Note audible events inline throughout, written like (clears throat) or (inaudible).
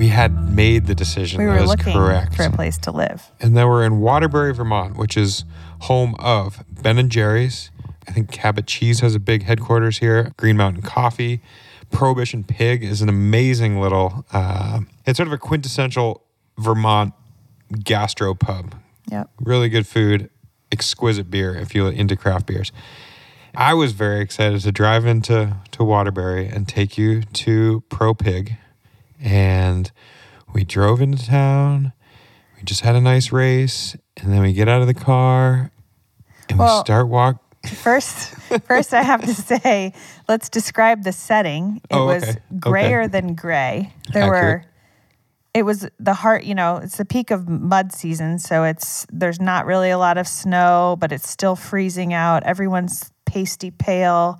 we had made the decision. We that were was looking correct. for a place to live. and then we're in Waterbury, Vermont, which is home of Ben and Jerry's. I think Cabot Cheese has a big headquarters here. Green Mountain Coffee, Prohibition Pig is an amazing little. Uh, it's sort of a quintessential Vermont gastro pub. Yep. Really good food, exquisite beer if you're into craft beers. I was very excited to drive into to Waterbury and take you to Pro Pig, and we drove into town. We just had a nice race, and then we get out of the car and we start walk. First, first I have to say, let's describe the setting. It Oh, was okay. Okay. grayer than gray. There were it was the heart, you know, it's the peak of mud season, so it's there's not really a lot of snow, but it's still freezing out. Everyone's pasty pale.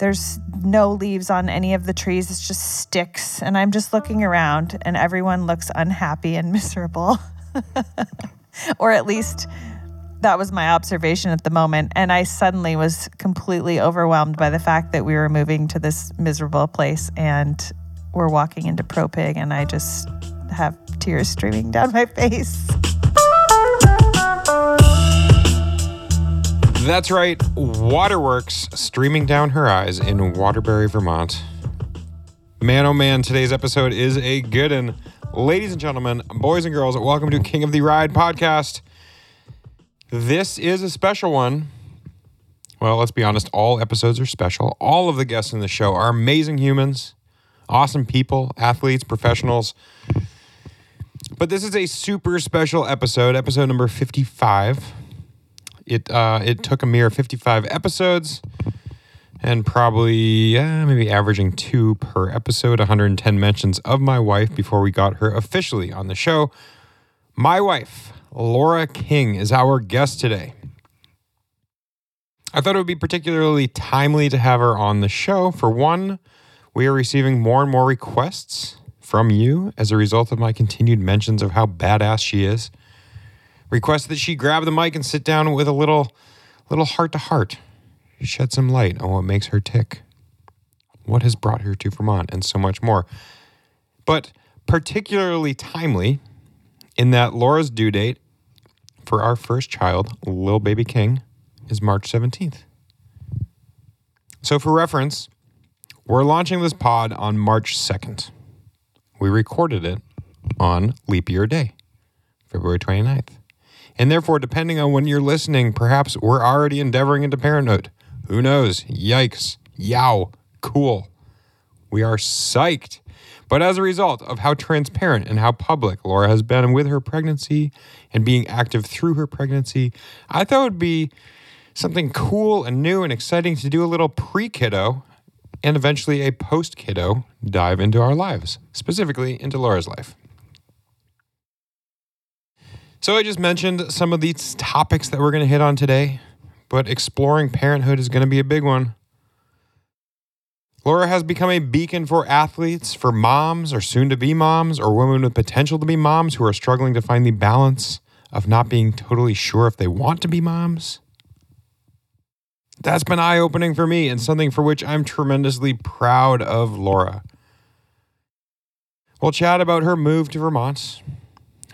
There's no leaves on any of the trees. It's just sticks. And I'm just looking around and everyone looks unhappy and (laughs) miserable. (laughs) or at least that was my observation at the moment. And I suddenly was completely overwhelmed by the fact that we were moving to this miserable place and we're walking into Pro Pig, and I just have tears streaming down my face. That's right, Waterworks streaming down her eyes in Waterbury, Vermont. Man, oh man, today's episode is a good one. Ladies and gentlemen, boys and girls, welcome to King of the Ride podcast. This is a special one. Well, let's be honest, all episodes are special. All of the guests in the show are amazing humans, awesome people, athletes, professionals. But this is a super special episode, episode number 55. It uh, it took a mere 55 episodes and probably uh, maybe averaging two per episode, 110 mentions of my wife before we got her officially on the show. My wife, Laura King, is our guest today. I thought it would be particularly timely to have her on the show. For one, we are receiving more and more requests from you as a result of my continued mentions of how badass she is. Requests that she grab the mic and sit down with a little little heart to heart shed some light on what makes her tick, what has brought her to Vermont, and so much more. But particularly timely in that Laura's due date for our first child, Lil Baby King, is March 17th. So, for reference, we're launching this pod on March 2nd. We recorded it on Leap Year Day, February 29th. And therefore, depending on when you're listening, perhaps we're already endeavoring into parenthood. Who knows? Yikes. Yow. Cool. We are psyched. But as a result of how transparent and how public Laura has been with her pregnancy and being active through her pregnancy, I thought it would be something cool and new and exciting to do a little pre kiddo and eventually a post kiddo dive into our lives, specifically into Laura's life. So I just mentioned some of these topics that we're going to hit on today, but exploring parenthood is going to be a big one. Laura has become a beacon for athletes, for moms or soon to be moms, or women with potential to be moms who are struggling to find the balance of not being totally sure if they want to be moms. That's been eye opening for me and something for which I'm tremendously proud of Laura. We'll chat about her move to Vermont,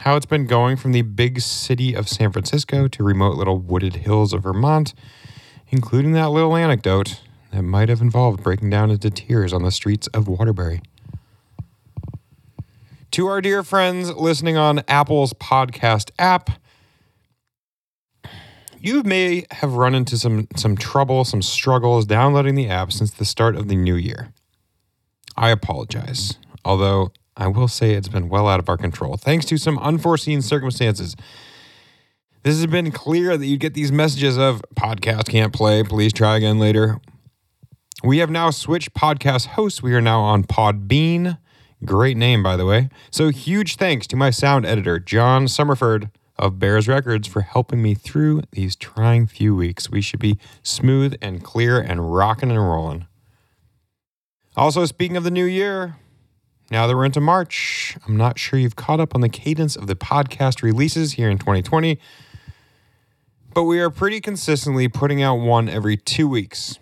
how it's been going from the big city of San Francisco to remote little wooded hills of Vermont, including that little anecdote that might have involved breaking down into tears on the streets of Waterbury. To our dear friends listening on Apple's podcast app, you may have run into some some trouble, some struggles downloading the app since the start of the new year. I apologize, although I will say it's been well out of our control thanks to some unforeseen circumstances. This has been clear that you get these messages of podcast can't play, please try again later. We have now switched podcast hosts. We are now on Podbean. Great name, by the way. So huge thanks to my sound editor, John Summerford of Bears Records, for helping me through these trying few weeks. We should be smooth and clear and rocking and rolling. Also, speaking of the new year, now that we're into March, I'm not sure you've caught up on the cadence of the podcast releases here in 2020, but we are pretty consistently putting out one every two weeks.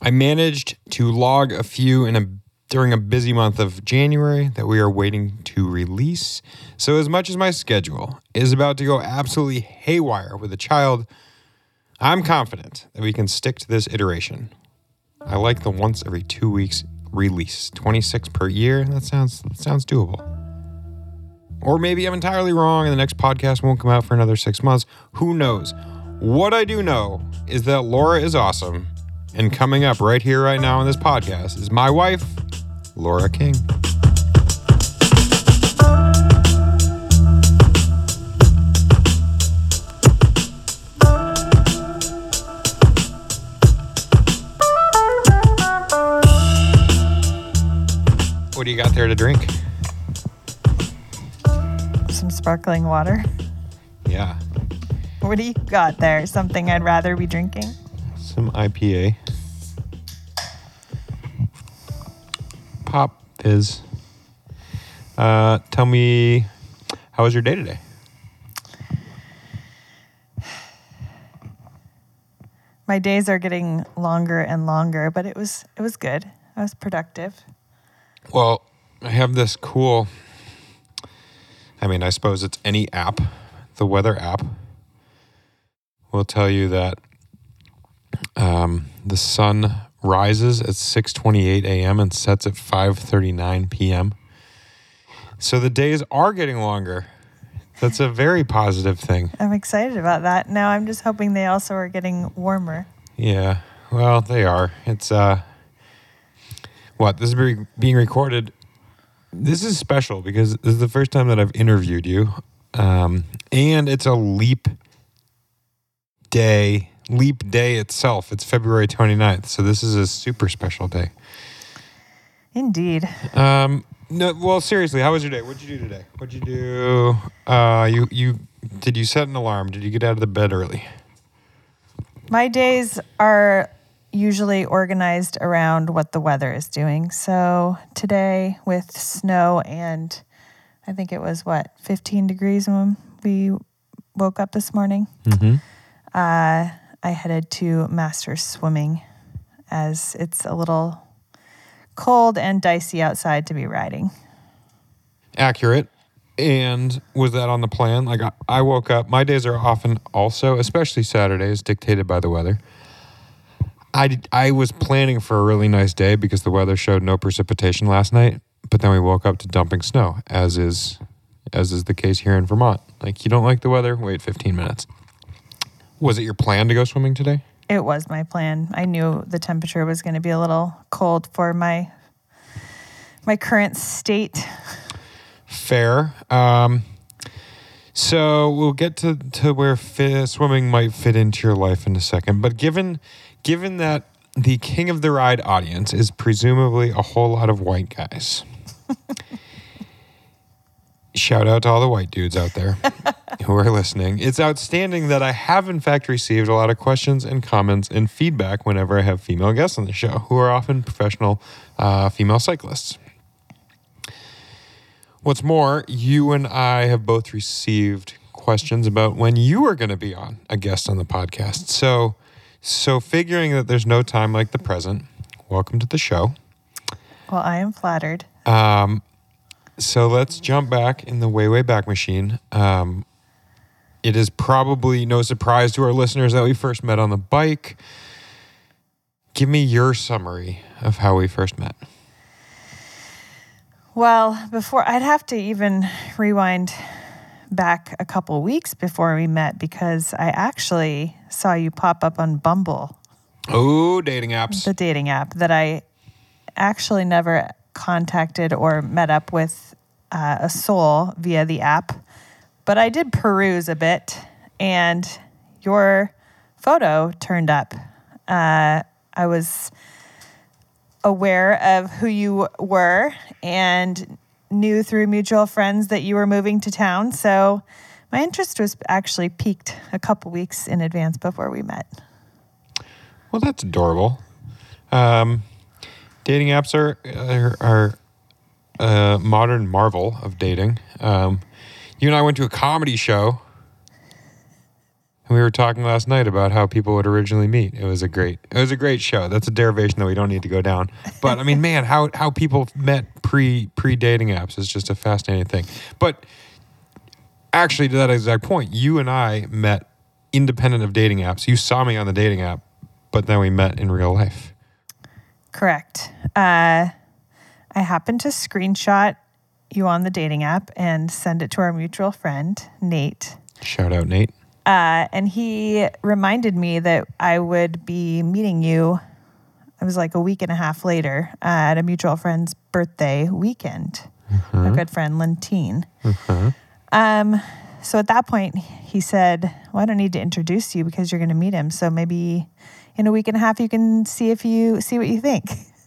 I managed to log a few in a during a busy month of January that we are waiting to release. So, as much as my schedule is about to go absolutely haywire with a child, I'm confident that we can stick to this iteration. I like the once every two weeks release, 26 per year. That sounds that sounds doable. Or maybe I'm entirely wrong and the next podcast won't come out for another six months. Who knows? What I do know is that Laura is awesome. And coming up right here, right now on this podcast is my wife, Laura King. What do you got there to drink? Some sparkling water. Yeah, What do you got there? Something I'd rather be drinking? some IPA. Pop fizz. Uh, tell me, how was your day today? My days are getting longer and longer, but it was it was good. I was productive. Well, I have this cool. I mean, I suppose it's any app, the weather app will tell you that um, the sun rises at 6:28 a.m. and sets at 5:39 p.m. So the days are getting longer. That's a very positive thing. I'm excited about that. Now I'm just hoping they also are getting warmer. Yeah. Well, they are. It's uh what this is be- being recorded. This is special because this is the first time that I've interviewed you. Um and it's a leap day, leap day itself. It's February 29th. So this is a super special day. Indeed. Um no well seriously, how was your day? What'd you do today? What'd you do? Uh you you did you set an alarm? Did you get out of the bed early? My days are usually organized around what the weather is doing. So today, with snow and I think it was what 15 degrees when we woke up this morning, Mm-hmm. uh, I headed to Masters Swimming as it's a little cold and dicey outside to be riding. accurate. And was that on the plan? Like I, I woke up. My days are often also, especially Saturdays, dictated by the weather. I did- I was planning for a really nice day because the weather showed no precipitation last night, but then we woke up to dumping snow, as is as is the case here in Vermont. Like you don't like the weather, wait 15 minutes. Was it your plan to go swimming today? It was my plan. I knew the temperature was going to be a little cold for my my current state. Fair. Um, so we'll get to, to where fi- swimming might fit into your life in a second. But given given that the king of the ride audience is presumably a whole lot of white guys. (laughs) Shout out to all the white dudes out there (laughs) who are listening. It's outstanding that I have, in fact, received a lot of questions and comments and feedback whenever I have female guests on the show, who are often professional uh, female cyclists. What's more, you and I have both received questions about when you are going to be on a guest on the podcast. So, so figuring that there's no time like the present, welcome to the show. Well, I am flattered. Um, so let's jump back in the way, way back machine. Um, it is probably no surprise to our listeners that we first met on the bike. Give me your summary of how we first met. Well, before I'd have to even rewind back a couple weeks before we met because I actually saw you pop up on Bumble, Oh, dating apps. the dating app that I actually never contacted or met up with uh, a soul via the app, but I did peruse a bit and your photo turned up. Uh, I was aware of who you were and knew through mutual friends that you were moving to town. So my interest was actually peaked a couple weeks in advance before we met. Well, that's adorable. Um, dating apps are are, are a modern marvel of dating. Um, you and I went to a comedy show And we were talking last night about how people would originally meet. It was a great, it was a great show. That's a derivation that we don't need to go down. But I mean, (laughs) man, how how people met pre pre dating apps is just a fascinating thing. But actually, to that exact point, you and I met independent of dating apps. You saw me on the dating app, but then we met in real life. Correct. Uh, I happened to screenshot you on the dating app and send it to our mutual friend, Nate. Shout out, Nate. Uh, and he reminded me that I would be meeting you. It was like a week and a half later uh, at a mutual friend's birthday weekend. Our good friend Lentine. Um, so at that point, he said, "Well, I don't need to introduce you because you're going to meet him. So maybe in a week and a half, you can see if you see what you think." (laughs)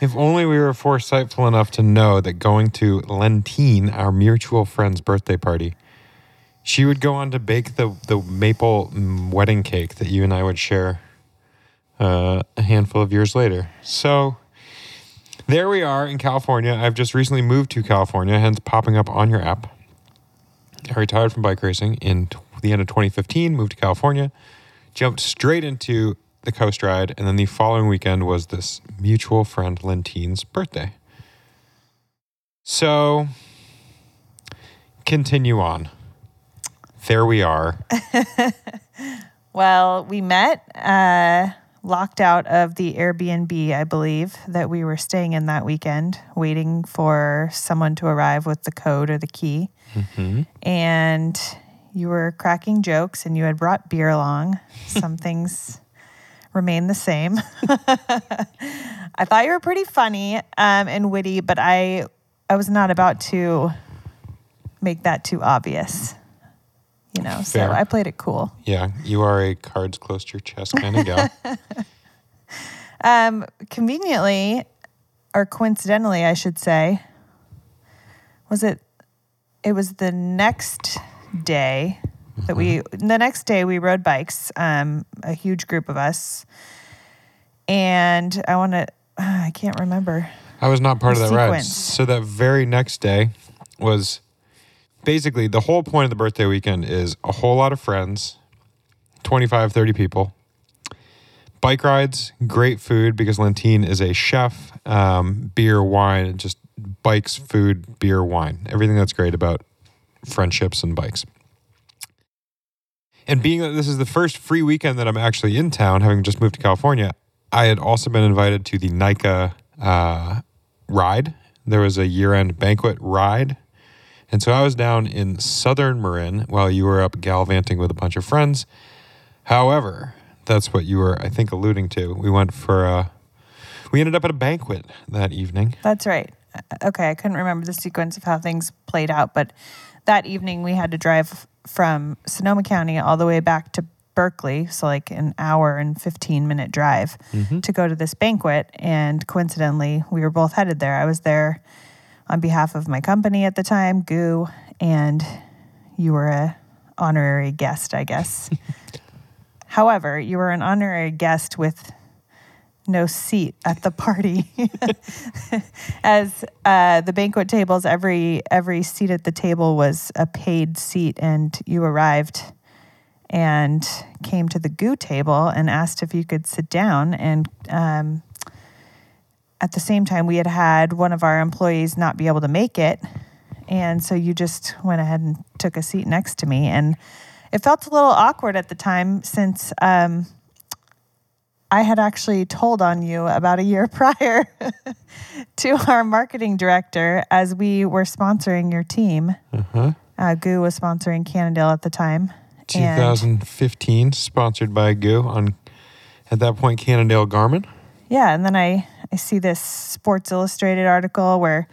If only we were foresightful enough to know that going to Lentine, our mutual friend's birthday party, she would go on to bake the, the maple mm, wedding cake that you and I would share uh, a handful of years later. So there we are in California. I've just recently moved to California, hence popping up on your app. I retired from bike racing in t- the end of 2015, moved to California, jumped straight into the coast ride, and then the following weekend was this mutual friend Lentine's birthday. So continue on. There we are. (laughs) Well, we met uh, locked out of the Airbnb, I believe, that we were staying in that weekend, waiting for someone to arrive with the code or the key. And you were cracking jokes and you had brought beer along. (laughs) Some things remain the same. (laughs) I thought you were pretty funny um, and witty, but I, I was not about to make that too obvious. You know, so I played it cool. Yeah, you are a cards close to your chest kind of gal. (laughs) Um, conveniently, or coincidentally, I should say, was it? It was the next day that we. The next day we rode bikes. Um, a huge group of us, and I want to. (sighs) I can't remember. I was not part of that ride. So that very next day was basically the whole point of the birthday weekend is a whole lot of friends, 25, 30 people. Bike rides, great food because Lentine is a chef, um, beer, wine, just bikes, food, beer, wine. Everything that's great about friendships and bikes. And being that this is the first free weekend that I'm actually in town, having just moved to California, I had also been invited to the NICA uh, ride. There was a year end banquet ride. And so I was down in southern Marin while you were up gallivanting with a bunch of friends. However, that's what you were, I think, alluding to. We went for a, we ended up at a banquet that evening. That's right. Okay, I couldn't remember the sequence of how things played out, but that evening we had to drive from Sonoma County all the way back to Berkeley, so like an hour and 15 minute drive mm-hmm. to go to this banquet. And coincidentally, we were both headed there. I was there on behalf of my company at the time, GU, and you were a honorary guest, I guess. (laughs) However, you were an honorary guest with no seat at the party. (laughs) As uh, the banquet tables every every seat at the table was a paid seat and you arrived and came to the GU table and asked if you could sit down and um, at the same time we had had one of our employees not be able to make it. And so you just went ahead and took a seat next to me. And it felt a little awkward at the time since um, I had actually told on you about a year (laughs) prior (laughs) to our marketing director as we were sponsoring your team. Uh-huh. Uh, GU was sponsoring Cannondale at the time. And 2015, sponsored by GU on, at that point, Cannondale Garmin. yeah, and then I, I see this Sports Illustrated article where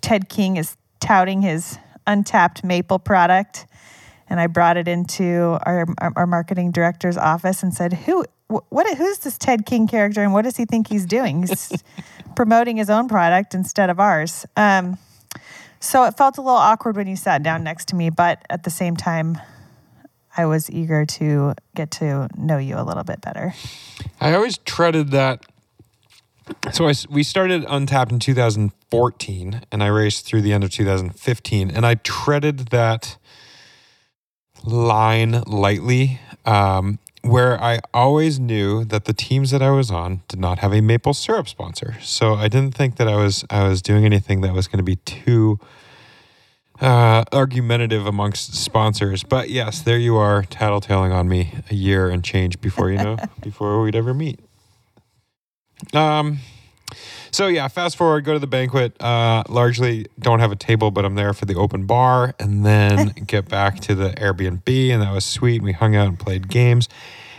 Ted King is touting his untapped maple product. And I brought it into our, our, marketing director's office and said, "Who, wh- what, who's this Ted King character, and what does he think he's doing? He's (laughs) promoting his own product instead of ours." Um, so it felt a little awkward when you sat down next to me, but at the same time, I was eager to get to know you a little bit better. I always treaded that. So I we started Untapped in 2014, and I raced through the end of 2015, and I treaded that line lightly, um, where I always knew that the teams that I was on did not have a maple syrup sponsor. So I didn't think that I was I was doing anything that was going to be too uh, argumentative amongst sponsors. But yes, there you are, tattletaling on me a year and change before you know (laughs) before we'd ever meet. Um. So yeah, fast forward, go to the banquet. Uh, largely don't have a table, but I'm there for the open bar, and then get back to the Airbnb, and that was sweet. We hung out and played games,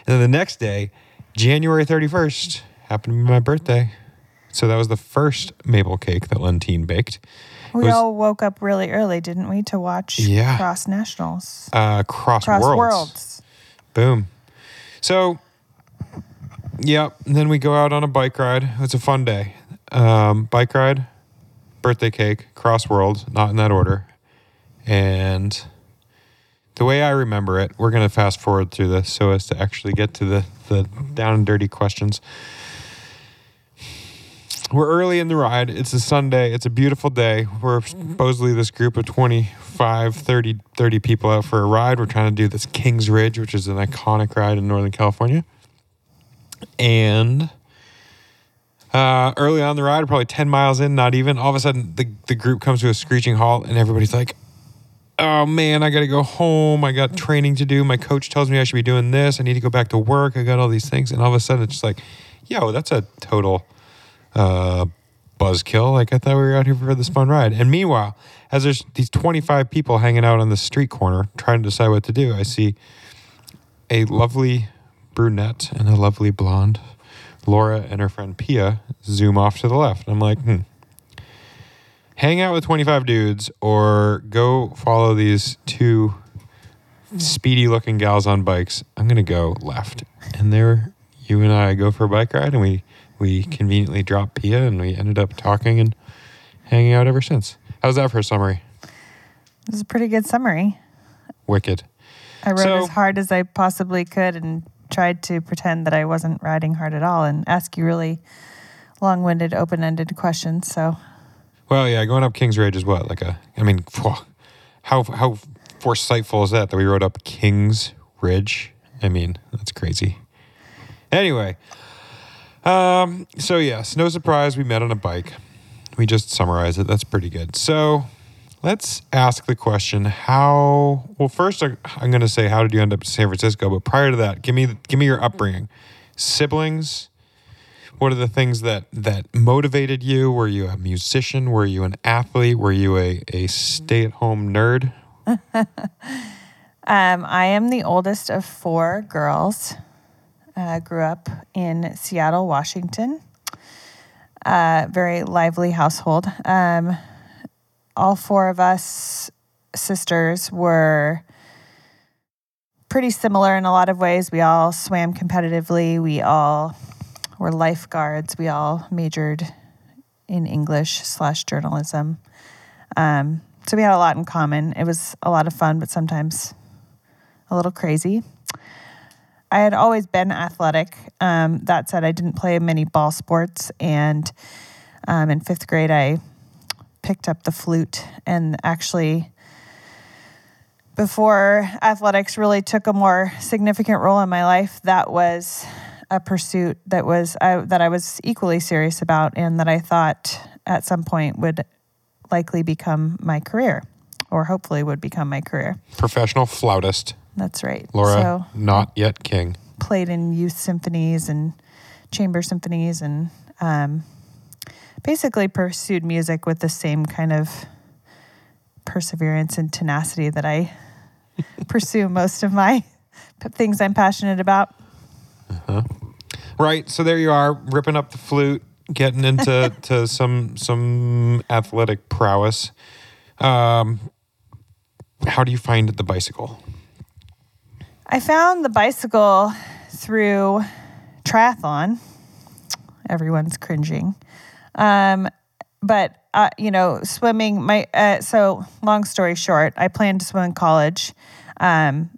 and then the next day, January 31st, happened to be my birthday. So that was the first maple cake that Lentine baked. We was- all woke up really early, didn't we, to watch Yeah. Cross Nationals, Uh, cross, Cross worlds. Worlds. Boom. So, yep. And then we go out on a bike ride. It's a fun day. Um, bike ride, birthday cake, cross world, not in that order. And the way I remember it, we're going to fast forward through this so as to actually get to the, the down and dirty questions. We're early in the ride. It's a Sunday. It's a beautiful day. We're supposedly this group of 25, 30, 30 people out for a ride. We're trying to do this Kings Ridge, which is an iconic ride in Northern California. And uh, early on the ride, probably 10 miles in, not even, all of a sudden the, the group comes to a screeching halt and everybody's like, oh man, I got to go home. I got training to do. My coach tells me I should be doing this. I need to go back to work. I got all these things. And all of a sudden it's just like, yo, that's a total uh, buzzkill. Like I thought we were out here for this fun ride. And meanwhile, as there's these 25 people hanging out on the street corner trying to decide what to do, I see a lovely brunette and a lovely blonde, Laura and her friend Pia, zoom off to the left. I'm like, hmm. Hang out with 25 dudes or go follow these two speedy looking gals on bikes. I'm going to go left. And there you and I go for a bike ride and we we conveniently dropped Pia and we ended up talking and hanging out ever since. How's that for a summary? It was a pretty good summary. Wicked. I rode So- as hard as I possibly could and tried to pretend that I wasn't riding hard at all and ask you really long winded, open ended questions. So Well, yeah, going up Kings Ridge is what like a. I mean, (laughs) how how foresightful is that that we rode up Kings Ridge? I mean, that's crazy. Anyway, um, so yes, no surprise, we met on a bike. We just summarized it. That's pretty good. So let's ask the question: How? Well, first I- I'm going to say, how did you end up in San Francisco? But prior to that, give me give me your upbringing, siblings. What are the things that that motivated you? Were you a musician? Were you an athlete? Were you a, a stay at home nerd? (laughs) um, I am the oldest of four girls. Uh, grew up in Seattle, Washington. Uh, very lively household. Um, all four of us sisters were pretty similar in a lot of ways. We all swam competitively. We all were lifeguards. We all majored in English slash journalism. Um, so we had a lot in common. It was a lot of fun, but sometimes a little crazy. I had always been athletic. Um, that said, I didn't play many ball sports, and um, in fifth grade, I picked up the flute. And actually before athletics really took a more significant role in my life that was a pursuit that was I, that I was equally serious about and that I thought at some point would likely become my career or hopefully would become my career. Professional flautist, that's right. Laura, so not yet king. played in youth symphonies and chamber symphonies and um, basically pursued music with the same kind of perseverance and tenacity that I (laughs) pursue most of my things I'm passionate about. Right. So there you are, ripping up the flute, getting into (laughs) to some some athletic prowess. Um, how do you find the bicycle? I found the bicycle through triathlon. Everyone's cringing. Um, but uh, you know, swimming. My uh, so long story short, I planned to swim in college. Um,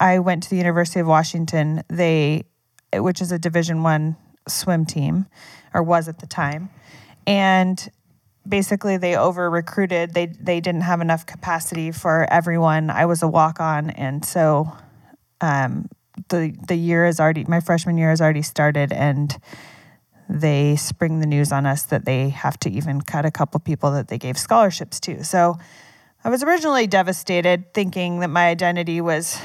I went to the University of Washington. They, which is a Division One swim team, or was at the time, and basically they over recruited. They they didn't have enough capacity for everyone. I was a walk on, and so um, the the year is already my freshman year has already started, and they spring the news on us that they have to even cut a couple people that they gave scholarships to. So I was originally devastated, thinking that my identity was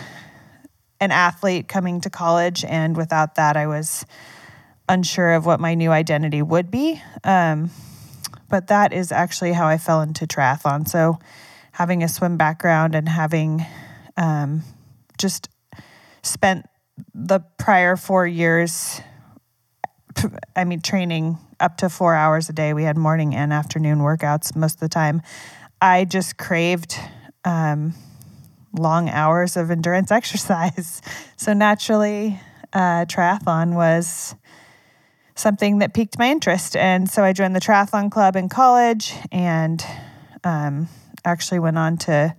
an athlete coming to college, and without that, I was unsure of what my new identity would be. Um, but that is actually how I fell into triathlon. So, having a swim background and having um, just spent the prior four years, I mean, training up to four hours a day. We had morning and afternoon workouts most of the time. I just craved um, long hours of endurance (laughs) exercise. So naturally, uh, triathlon was something that piqued my interest. And so I joined the triathlon club in college and um, actually went on to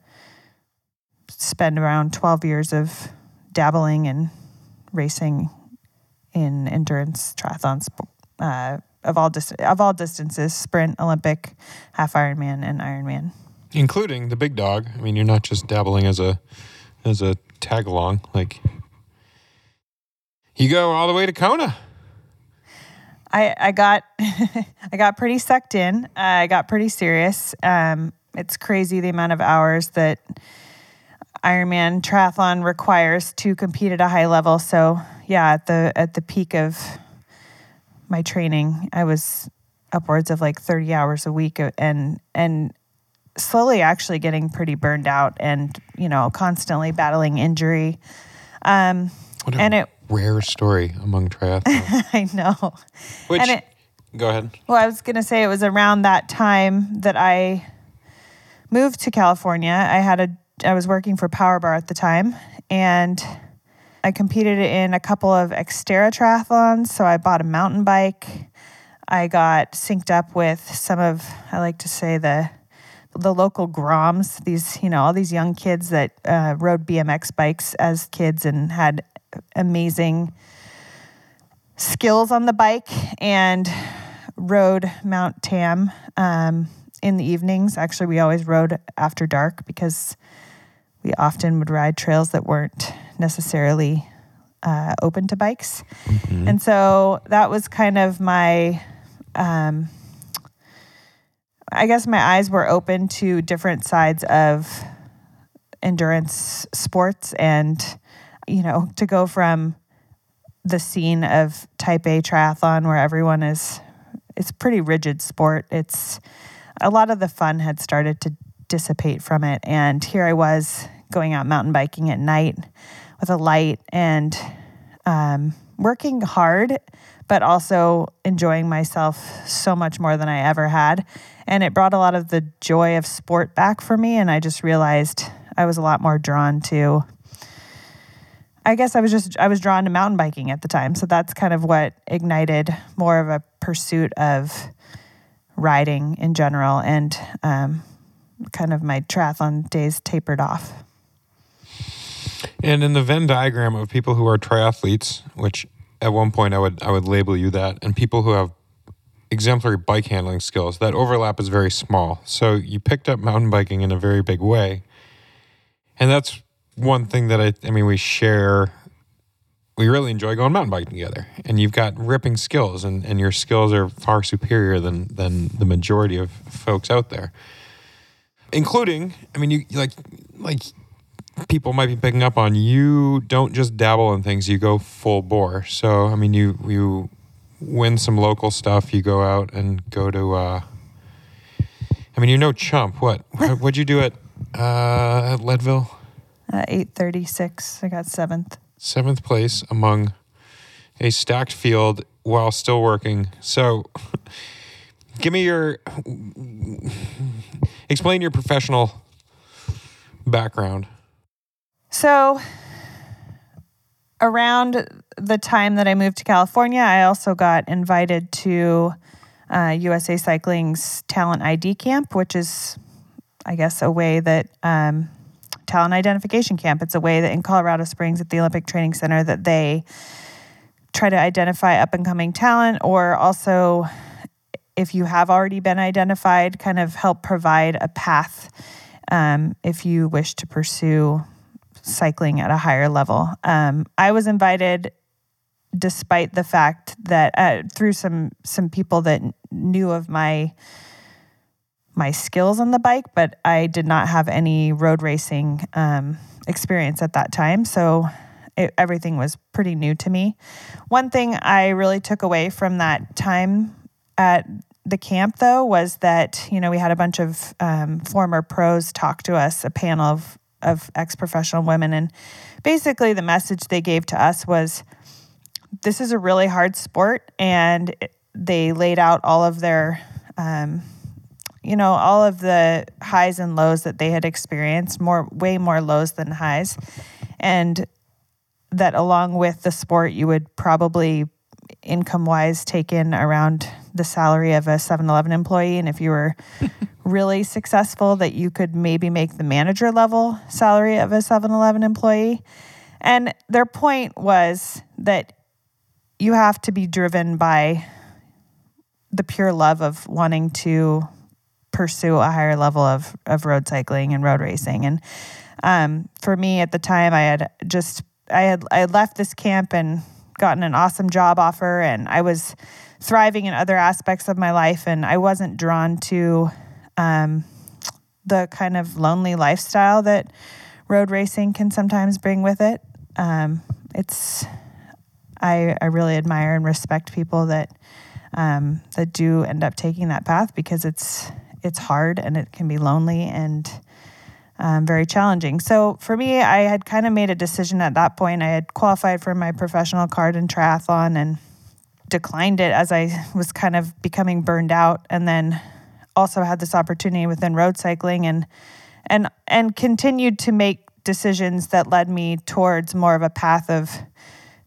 spend around 12 years of dabbling and racing in endurance triathlons uh, of all dis- of all distances sprint olympic half ironman and ironman including the big dog i mean you're not just dabbling as a as a tag along like you go all the way to kona I, I got (laughs) I got pretty sucked in. I got pretty serious. Um, it's crazy the amount of hours that Ironman triathlon requires to compete at a high level. So yeah, at the at the peak of my training, I was upwards of like 30 hours a week and and slowly actually getting pretty burned out and you know constantly battling injury. Um, and it rare story among triathletes. (laughs) I know. Which, and it, go ahead. Well, I was going to say it was around that time that I moved to California. I had a I was working for Power Bar at the time, and I competed in a couple of Xterra triathlons. So I bought a mountain bike. I got synced up with some of I like to say the the local Groms. These you know all these young kids that uh, rode BMX bikes as kids and had amazing skills on the bike and rode Mount Tam um, in the evenings. Actually, we always rode after dark because we often would ride trails that weren't necessarily uh, open to bikes. Mm-hmm. And so that was kind of my, um, I guess my eyes were open to different sides of endurance sports and you know, to go from the scene of type A triathlon where everyone is it's pretty rigid sport. It's a lot of the fun had started to dissipate from it and here I was going out mountain biking at night with a light and um, working hard but also enjoying myself so much more than I ever had and it brought a lot of the joy of sport back for me and I just realized I was a lot more drawn to I guess I was just I was drawn to mountain biking at the time, so that's kind of what ignited more of a pursuit of riding in general, and um, kind of my triathlon days tapered off. And in the Venn diagram of people who are triathletes, which at one point I would I would label you that, and people who have exemplary bike handling skills, that overlap is very small. So you picked up mountain biking in a very big way, and that's one thing that I, I mean, we share. We really enjoy going mountain biking together, and you've got ripping skills, and, and your skills are far superior than than the majority of folks out there. Including, I mean, you like like people might be picking up on you don't just dabble in things; you go full bore. So, I mean, you you win some local stuff, you go out and go to. Uh, I mean, you're no chump. What (laughs) what'd you do at uh, at Leadville? Uh, 836. I got seventh. Seventh place among a stacked field while still working. So, (laughs) give me your explain your professional background. So, around the time that I moved to California, I also got invited to uh, USA Cycling's Talent ID Camp, which is, I guess, a way that um, talent identification camp. It's a way that in Colorado Springs at the Olympic Training Center that they try to identify up and coming talent or also if you have already been identified, kind of help provide a path um, if you wish to pursue cycling at a higher level. Um, I was invited despite the fact that uh, through some some people that knew of my my skills on the bike, but I did not have any road racing um, experience at that time. So it, everything was pretty new to me. One thing I really took away from that time at the camp, though, was that you know we had a bunch of um, former pros talk to us, a panel of of ex professional women, and basically the message they gave to us was, "This is a really hard sport," and they laid out all of their um, you know all of the highs and lows that they had experienced more way more lows than highs. And that along with the sport you would probably income wise take in around the salary of a 7-eleven employee. And if you were (laughs) really successful that you could maybe make the manager level salary of a 7-eleven employee and their point was that you have to be driven by the pure love of wanting to pursue a higher level of, of road cycling and road racing. And um, for me at the time, I had just I had I had left this camp and gotten an awesome job offer, and I was thriving in other aspects of my life, and I wasn't drawn to um, the kind of lonely lifestyle that road racing can sometimes bring with it. Um, it's I I really admire and respect people that um, that do end up taking that path because it's it's hard and it can be lonely and um, very challenging. So for me, I had kind of made a decision at that point. I had qualified for my professional card in triathlon and declined it as I was kind of becoming burned out, and then also had this opportunity within road cycling and and and continued to make decisions that led me towards more of a path of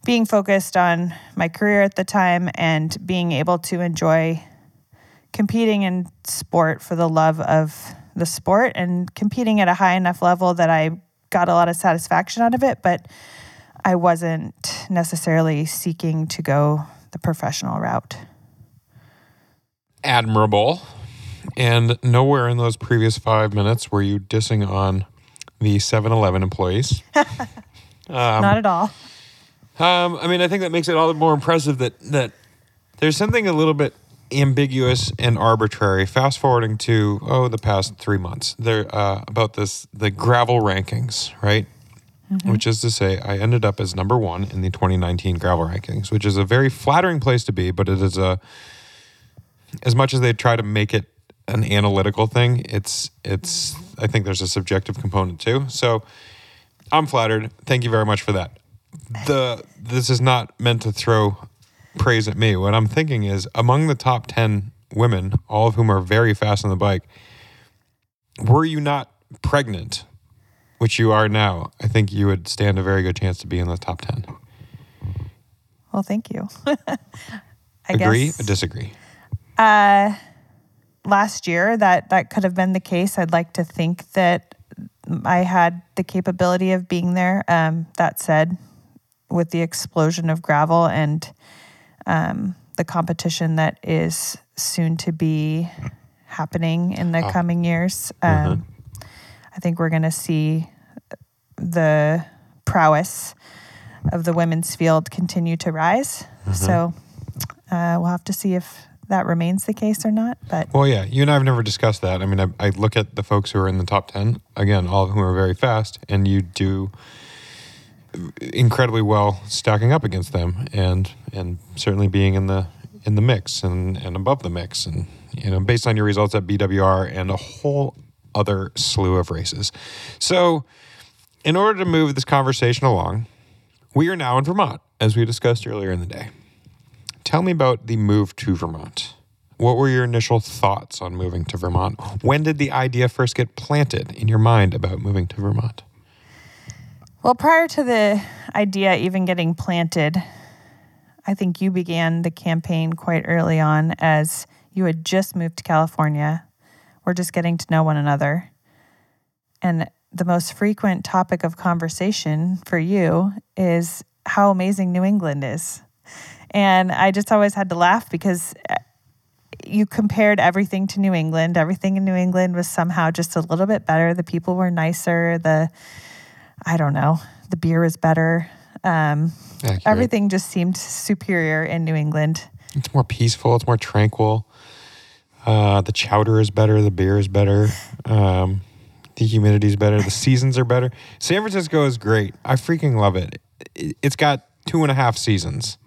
being focused on my career at the time and being able to enjoy competing in sport for the love of the sport and competing at a high enough level that I got a lot of satisfaction out of it, but I wasn't necessarily seeking to go the professional route. Admirable. And nowhere in those previous five minutes were you dissing on the 7 Eleven employees. (laughs) um, Not at all. Um, I mean, I think that makes it all the more impressive that, that there's something a little bit ambiguous and arbitrary. Fast forwarding to oh the past three months, there uh, about this the gravel rankings, right? Mm-hmm. Which is to say, I ended up as number one in the 2019 gravel rankings, which is a very flattering place to be, but it is a as much as they try to make it an analytical thing, it's it's I think there's a subjective component too. So I'm flattered. Thank you very much for that. The this is not meant to throw praise at me. What I'm thinking is among the top 10 women, all of whom are very fast on the bike, were you not pregnant, which you are now, I think you would stand a very good chance to be in the top 10. Well, thank you. (laughs) I Agree guess, or disagree? Uh, last year, that, that could have been the case. I'd like to think that I had the capability of being there. Um, that said, with the explosion of gravel and um, the competition that is soon to be happening in the oh. coming years. Mm-hmm. Um, mm-hmm. I think we're going to see the prowess of the women's field continue to rise. Mm-hmm. So uh, we'll have to see if that remains the case or not. But well, yeah, you and I have never discussed that. I mean, I, I look at the folks who are in the top ten again, all of whom are very fast, and you do incredibly well stacking up against them and and certainly being in the in the mix and, and above the mix and you know based on your results at BWR and a whole other slew of races. So in order to move this conversation along, we are now in Vermont as we discussed earlier in the day. Tell me about the move to Vermont. What were your initial thoughts on moving to Vermont? When did the idea first get planted in your mind about moving to Vermont? Well, prior to the idea even getting planted, I think you began the campaign quite early on as you had just moved to California. We're just getting to know one another. And the most frequent topic of conversation for you is how amazing New England is. And I just always had to laugh because you compared everything to New England. Everything in New England was somehow just a little bit better. The people were nicer. The, I don't know, the beer was better. Um, everything just seemed superior in New England. It's more peaceful. It's more tranquil. Uh, the chowder is better. The beer is better. Um, the humidity is better. The (laughs) seasons are better. San Francisco is great. I freaking love it. It- It's got two and a half seasons.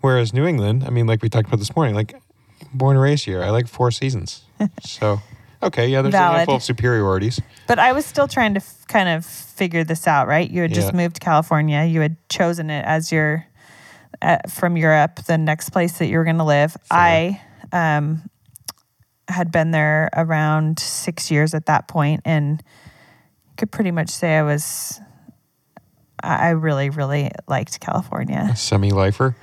Whereas New England, I mean, like we talked about this morning, like born and raised here, I like four seasons. (laughs) so, okay, yeah, there's a Valid. handful of superiorities. But I was still trying to f- kind of figure this out, right? You had just Yeah. moved to California. You had chosen it as your uh, from Europe, the next place that you were going to live. I um, had been there around six years at that point, and could pretty much say I was. I really, really liked California. semi lifer.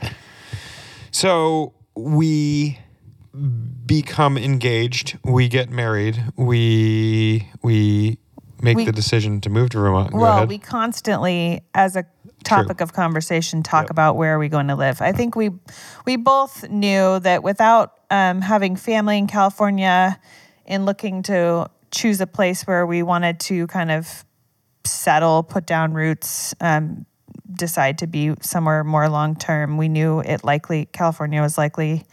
So we become engaged. We get married. We we make We- the decision to move to Vermont. Go well, ahead. we constantly, as a topic of conversation, talk Yep. about where are we going to live. I think we we both knew that without um, having family in California, and looking to choose a place where we wanted to kind of settle, put down roots, um, decide to be somewhere more long term. We knew it likely California was likely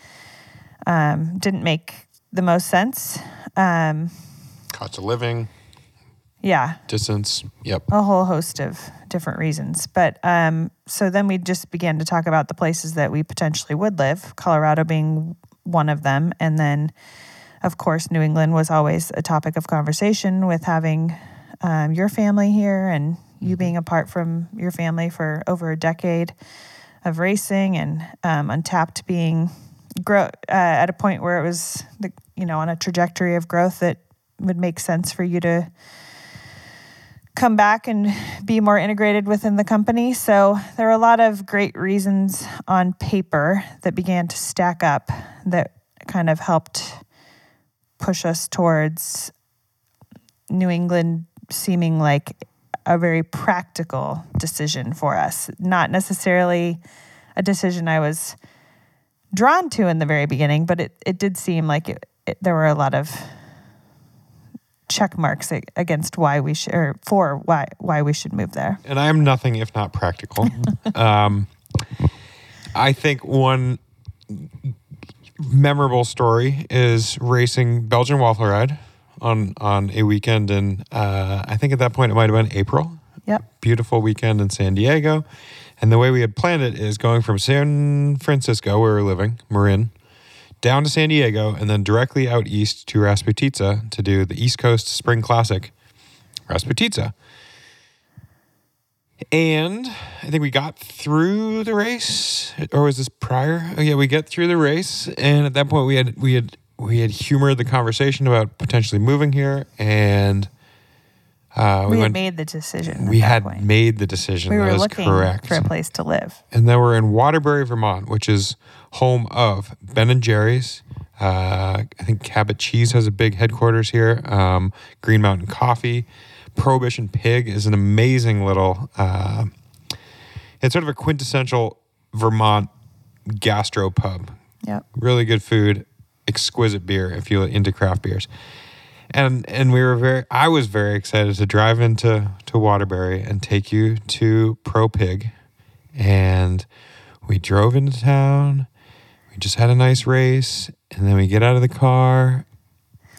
um, didn't make the most sense. Um, Cost of living, yeah, distance. Yep. a whole host of different reasons. But um, so then we just began to talk about the places that we potentially would live, Colorado being one of them. And then, of course, New England was always a topic of conversation with having um, your family here and you being apart from your family for over a decade of racing and um, Untapped being grow uh, at a point where it was, the, you know, on a trajectory of growth that would make sense for you to come back and be more integrated within the company. So there were a lot of great reasons on paper that began to stack up that kind of helped push us towards New England seeming like a very practical decision for us, not necessarily a decision I was drawn to in the very beginning, but it, it did seem like it, it, there were a lot of check marks against why we should or for why why we should move there. And I am nothing if not practical. (laughs) um, I think one memorable story is racing Belgian waffle ride on on a weekend in uh, I think at that point it might have been April. Yep. Beautiful weekend in San Diego. And the way we had planned it is going from San Francisco, where we we're living, Marin, down to San Diego, and then directly out east to Rasputitsa to do the East Coast Spring Classic, Rasputitsa. And I think we got through the race, or was this prior? Oh yeah, we get through the race, and at that point we had we had we had humored the conversation about potentially moving here, and uh, We, we, had went. made the decision. we had point. made the decision. we were looking correct. for a place to live. And then we're in Waterbury, Vermont, which is home of Ben and Jerry's. Uh, I think Cabot Cheese has a big headquarters here. Um, Green Mountain Coffee, Prohibition Pig is an amazing little. Uh, it's sort of a quintessential Vermont gastro pub. Yep. Really good food, exquisite beer if you're into craft beers. And and we were very I was very excited to drive into to Waterbury and take you to Pro Pig. And we drove into town. We just had a nice race, and then we get out of the car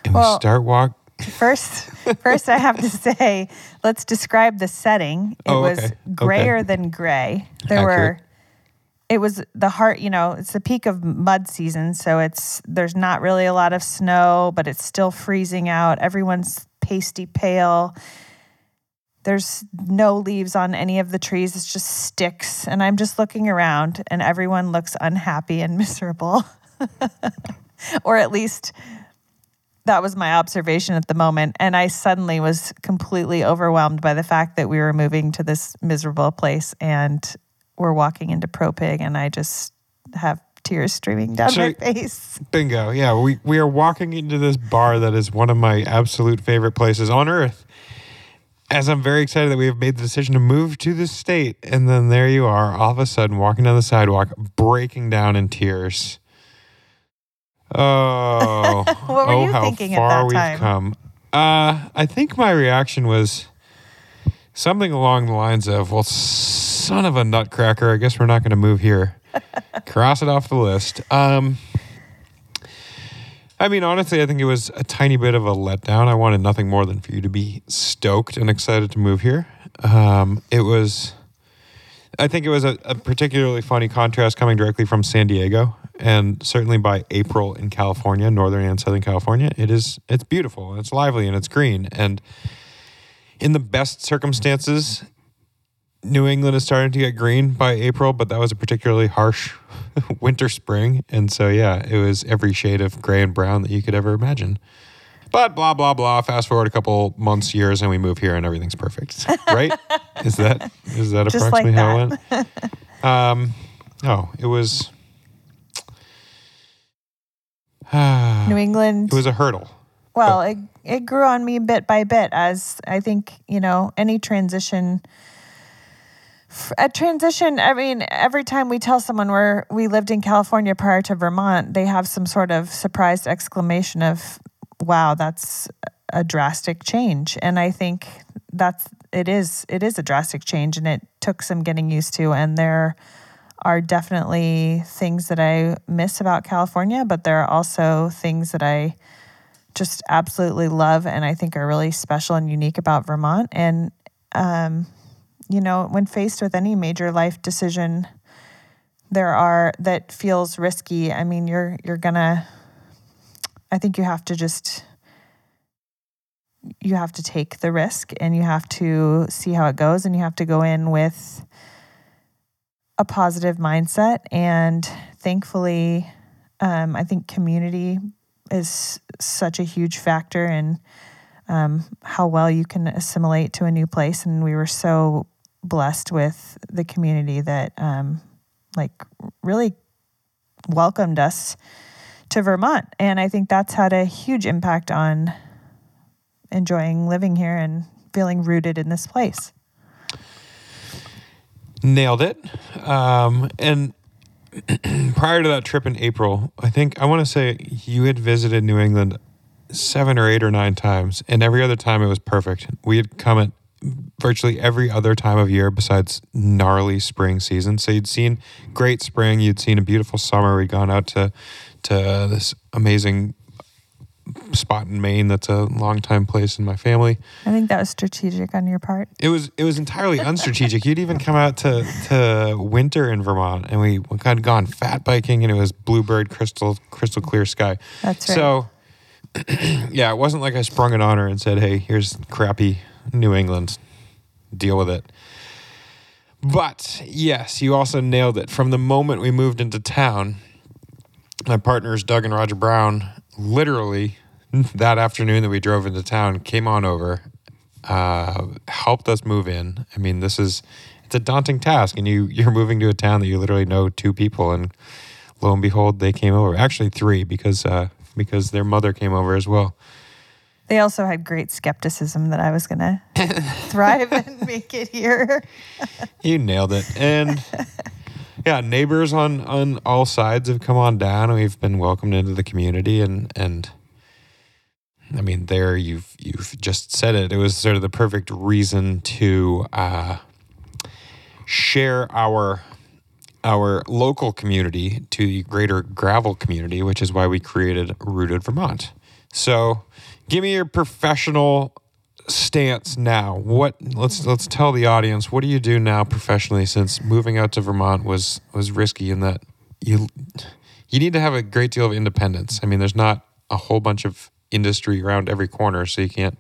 and we start walk First, first I have to say, let's describe the setting. It Oh, was okay. Okay. grayer than gray. There were Accurate. It was the heart, you know, it's the peak of mud season, so it's there's not really a lot of snow, but it's still freezing out. Everyone's pasty pale. There's no leaves on any of the trees. It's just sticks. And I'm just looking around and everyone looks unhappy and (laughs) miserable. (laughs) or at least that was my observation at the moment. And I suddenly was completely overwhelmed by the fact that we were moving to this miserable place and we're walking into Pro Pig and I just have tears streaming down So- my face. Bingo. Yeah, we, we are walking into this bar that is one of my absolute favorite places on earth. As I'm very excited that we have made the decision to move to this state. And then there you are, all of a sudden walking down the sidewalk, breaking down in tears. Oh, (laughs) What were oh, you how thinking at far that we've time? come. Uh, I think my reaction was something along the lines of, "Well, son of a nutcracker, I guess we're not going to move here." (laughs) Cross it off the list. Um, I mean, honestly, I think it was a tiny bit of a letdown. I wanted nothing more than for you to be stoked and excited to move here. Um, it was, I think it was a, a particularly funny contrast coming directly from San Diego, and certainly by April in California, northern and southern California, it is it's beautiful and it's lively and it's green and in the best circumstances, New England is starting to get green by April, but that was a particularly harsh (laughs) winter spring. And so, yeah, it was every shade of gray and brown that you could ever imagine. But blah, blah, blah. Fast forward a couple months, years, and we move here and everything's perfect. (laughs) Right? is that is that Just like approximately how it went? Um, no, it was. (sighs) New England. it was a hurdle. Well, it it grew on me bit by bit as I think you know any transition. A transition. I mean, every time we tell someone we're we lived in California prior to Vermont, they have some sort of surprised exclamation of, "Wow, that's a drastic change." And I think that's it is it is a drastic change, and it took some getting used to. And there are definitely things that I miss about California, but there are also things that I just absolutely love and I think are really special and unique about Vermont. And, um, you know, when faced with any major life decision, there are that feels risky. I mean, you're you're gonna. I think you have to just. You have to take the risk, and you have to see how it goes, and you have to go in with a positive mindset. And thankfully, um, I think community is such a huge factor in um, how well you can assimilate to a new place. And we were so blessed with the community that, um, like, really welcomed us to Vermont. And I think that's had a huge impact on enjoying living here and feeling rooted in this place. Nailed it. Um, and (clears throat) prior to that trip in April, I think I want to say you had visited New England seven or eight or nine times, and every other time it was perfect. We had come at virtually every other time of year besides gnarly spring season. So you'd seen great spring, you'd seen a beautiful summer. We'd gone out to to this amazing spot in Maine that's a longtime place in my family. I think that was strategic on your part. It was it was entirely unstrategic. You'd even come out to to winter in Vermont, and we had gone fat biking, and it was bluebird crystal crystal clear sky. That's right. So, (clears throat) yeah, it wasn't like I sprung it on her and said, "Hey, here's crappy New England, deal with it." But yes, you also nailed it. From the moment we moved into town, my partners Doug and Roger Brown literally that afternoon that we drove into town came on over, uh, helped us move in. I mean, this is it's a daunting task, and you you're moving to a town that you literally know two people, and lo and behold, they came over. Actually, three because uh, because their mother came over as well. They also had great skepticism that I was going (laughs) to thrive and make it here. You nailed it. And yeah, neighbors on on all sides have come on down and we've been welcomed into the community and and I mean there you've you've just said it. It was sort of the perfect reason to uh share our our local community to the greater gravel community, which is why we created Rooted Vermont. So, give me your professional stance now. What let's let's tell the audience what do you do now professionally since moving out to Vermont was was risky in that you you need to have a great deal of independence. I mean, there's not a whole bunch of industry around every corner, so you can't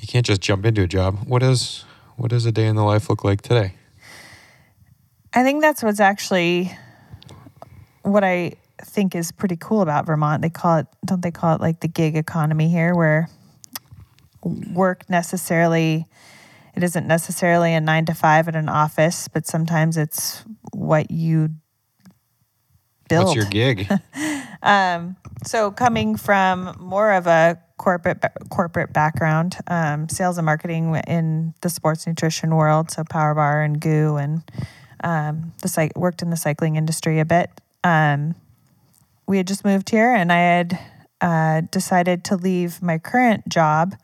you can't just jump into a job. What is what does a day in the life look like today? I think that's what's actually what I think is pretty cool about Vermont. They call it, don't they call it like the gig economy here, where work necessarily, it isn't necessarily a nine to five at an office, but sometimes it's what you build. What's your gig? (laughs) So coming from more of a corporate corporate background, um, sales and marketing in the sports nutrition world, so Power Bar and GU, and um, the worked in the cycling industry a bit. Um, we had just moved here and I had uh, decided to leave my current job.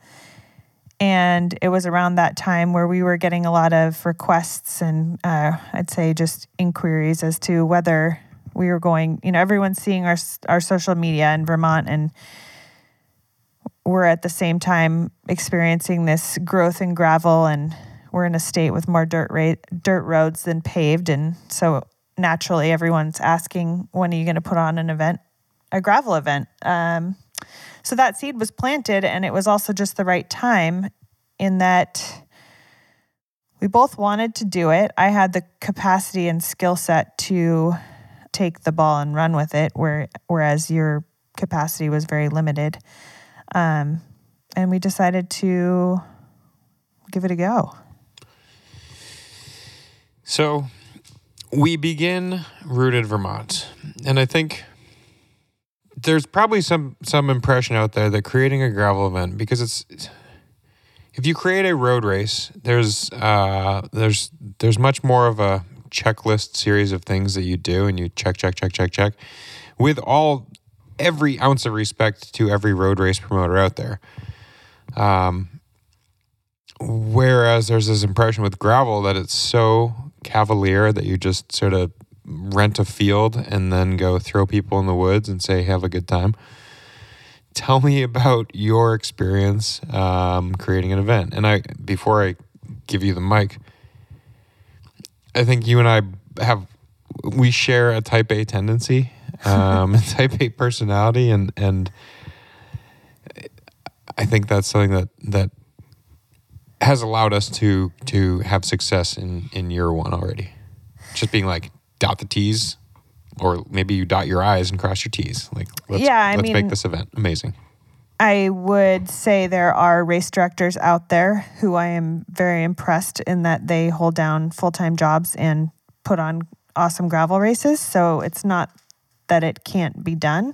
And it was around that time where we were getting a lot of requests and uh, I'd say just inquiries as to whether we were going, you know, everyone's seeing our, our social media in Vermont and we're at the same time experiencing this growth in gravel and we're in a state with more dirt ra- dirt roads than paved and so naturally everyone's asking when are you going to put on an event a gravel event? Um, so that seed was planted and it was also just the right time in that we both wanted to do it. I had the capacity and skill set to take the ball and run with it where whereas your capacity was very limited. Um, and we decided to give it a go. So we begin rooted Vermont, and I think there's probably some some impression out there that creating a gravel event because it's if you create a road race, there's uh, there's there's much more of a checklist series of things that you do, and you check check check check check with all every ounce of respect to every road race promoter out there. Um, whereas there's this impression with gravel that it's so cavalier that you just sort of rent a field and then go throw people in the woods and say have a good time. Tell me about your experience um, creating an event. And i before i give you the mic i think you and i have we share a type a tendency um, (laughs) type a personality and and i think that's something that that has allowed us to to have success in in year one already. Just being like dot the T's, or maybe you dot your I's and cross your T's. Like let's, Yeah, I let's mean- make this event amazing. I would say there are race directors out there who I am very impressed in that they hold down full time jobs and put on awesome gravel races. So it's not that it can't be done.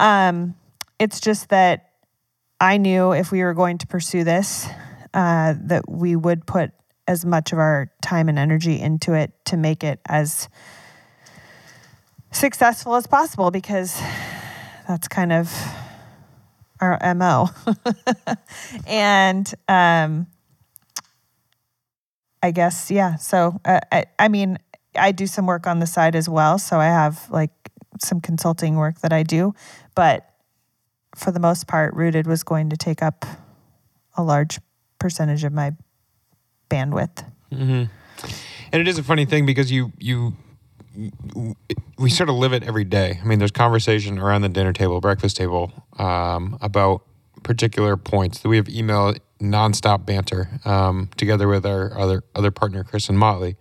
Um, it's just that I knew if we were going to pursue this, uh, that we would put as much of our time and energy into it to make it as successful as possible because that's kind of our mo (laughs) and um i guess yeah so uh, I, I mean i do some work on the side as well so i have like some consulting work that i do but for the most part rooted was going to take up a large percentage of my bandwidth And it is a funny thing because you you we sort of live it every day. I mean, there's conversation around the dinner table, breakfast table, um, about particular points. We have email nonstop banter um, together with our other other partner, Chris and Motley.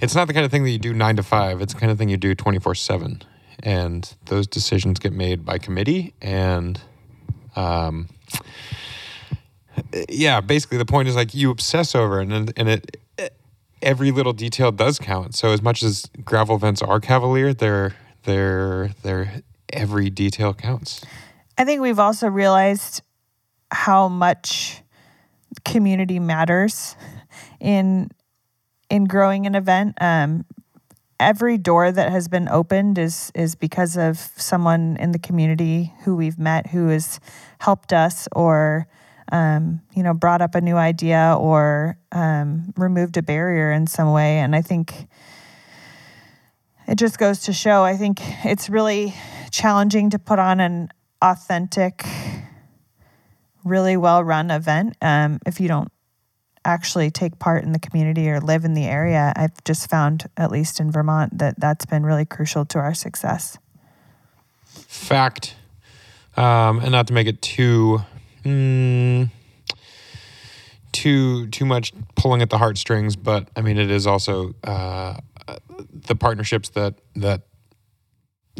It's not the kind of thing that you do nine to five. It's the kind of thing you do twenty four seven, and those decisions get made by committee. And um, yeah, basically the point is like you obsess over it, and and it every little detail does count. So as much as gravel events are cavalier, they're they're they're every detail counts. I think we've also realized how much community matters in in growing an event. Um, every door that has been opened is is because of someone in the community who we've met who has helped us or um, you know brought up a new idea or um, removed a barrier in some way. And I think it just goes to show. I think it's really challenging to put on an authentic, really well run event um, if you don't actually take part in the community or live in the area. I've just found, at least in Vermont, that that's been really crucial to our success. Fact, um, and not to make it too. Mm, too too much pulling at the heartstrings, but I mean it is also uh, the partnerships that that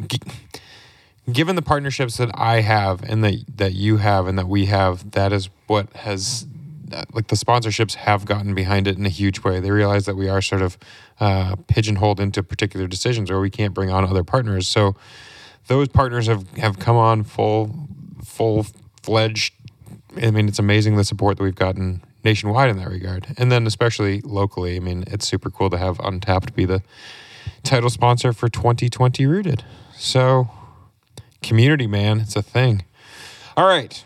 gi- given the partnerships that I have and that that you have and that we have, that is what has like the sponsorships have gotten behind it in a huge way. They realize that we are sort of uh, pigeonholed into particular decisions, or we can't bring on other partners. So those partners have have come on full full fledged. I mean, it's amazing the support that we've gotten nationwide in that regard, and then especially locally. I mean, it's super cool to have Untapped be the title sponsor for 2020 Rooted. So, community, man, it's a thing. All right.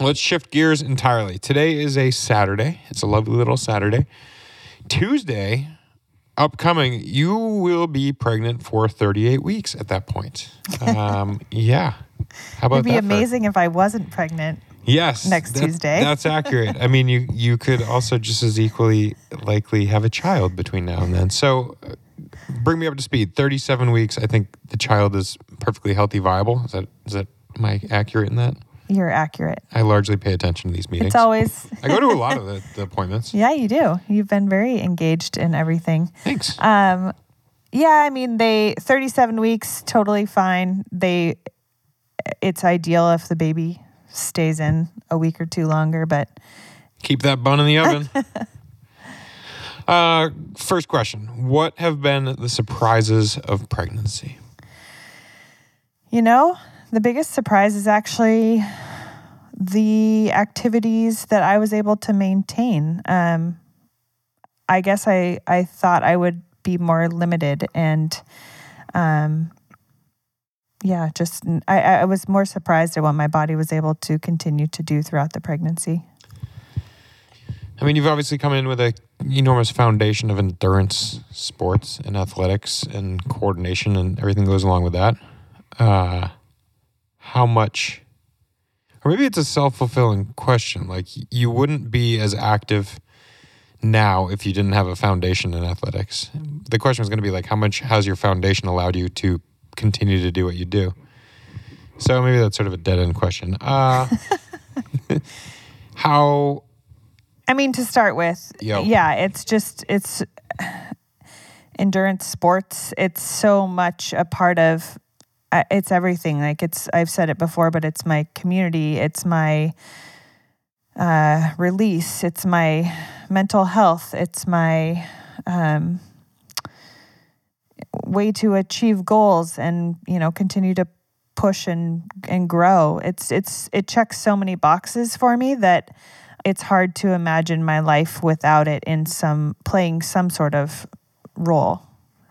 Let's shift gears entirely. Today is a Saturday. It's a lovely little Saturday. Tuesday, upcoming, you will be pregnant for 38 weeks at that point. (laughs) Um, yeah. How about It'd be that? for- amazing if I wasn't pregnant. Yes. next Tuesday. That's accurate. I mean, you you could also just as equally likely have a child between now and then. So, uh, bring me up to speed. Thirty-seven weeks. I think the child is perfectly healthy, viable. Is that is that am I accurate in that? You're accurate. I largely pay attention to these meetings. It's always, I go to a lot of (laughs) the, the appointments. yeah, you do. You've been very engaged in everything. Thanks. Um, yeah, I mean, they 37 weeks, totally fine. They, it's ideal if the baby stays in a week or two longer, but Keep that bun in the (laughs) oven. uh, first question: What have been the surprises of pregnancy? You know, the biggest surprise is actually the activities that I was able to maintain. Um, I guess I, I thought I would be more limited and, um, yeah, just I, I was more surprised at what my body was able to continue to do throughout the pregnancy. I mean, you've obviously come in with a enormous foundation of endurance sports and athletics and coordination and everything goes along with that. Uh, how much, or maybe it's a self fulfilling question. Like you wouldn't be as active now if you didn't have a foundation in athletics. The question was going to be like, how much has your foundation allowed you to continue to do what you do? So maybe that's sort of a dead end question. Uh, (laughs) how I mean, to start with, Yo. yeah, it's just it's endurance sports. It's so much a part of. uh, It's everything. Like it's. I've said it before, but it's my community. It's my uh, release. It's my mental health. It's my um, way to achieve goals and you know continue to push and and grow. It's it's it checks so many boxes for me that it's hard to imagine my life without it in some playing some sort of role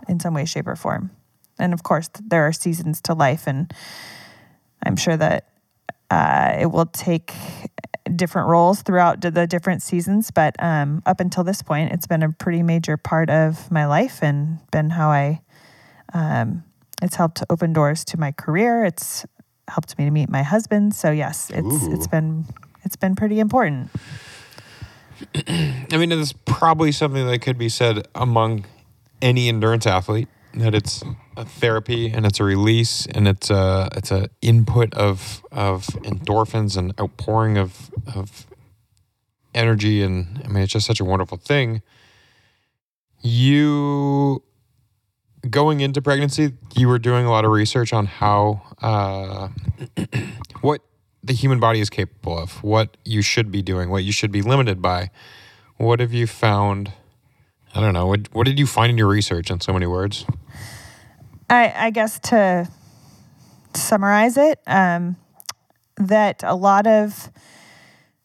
in some way shape or form and of course there are seasons to life and i'm sure that uh, it will take different roles throughout the different seasons but um, up until this point it's been a pretty major part of my life and been how i um, it's helped open doors to my career it's helped me to meet my husband so yes it's Ooh. it's been it's been pretty important (clears throat) I mean, it's probably something that could be said among any endurance athlete that it's a therapy and it's a release and it's a it's a input of of endorphins and outpouring of of energy and I mean it's just such a wonderful thing. You going into pregnancy, you were doing a lot of research on how uh, (clears throat) what the human body is capable of, what you should be doing, what you should be limited by. What have you found? I don't know. What, what did you find in your research in so many words? I, I guess to summarize it, um, that a lot of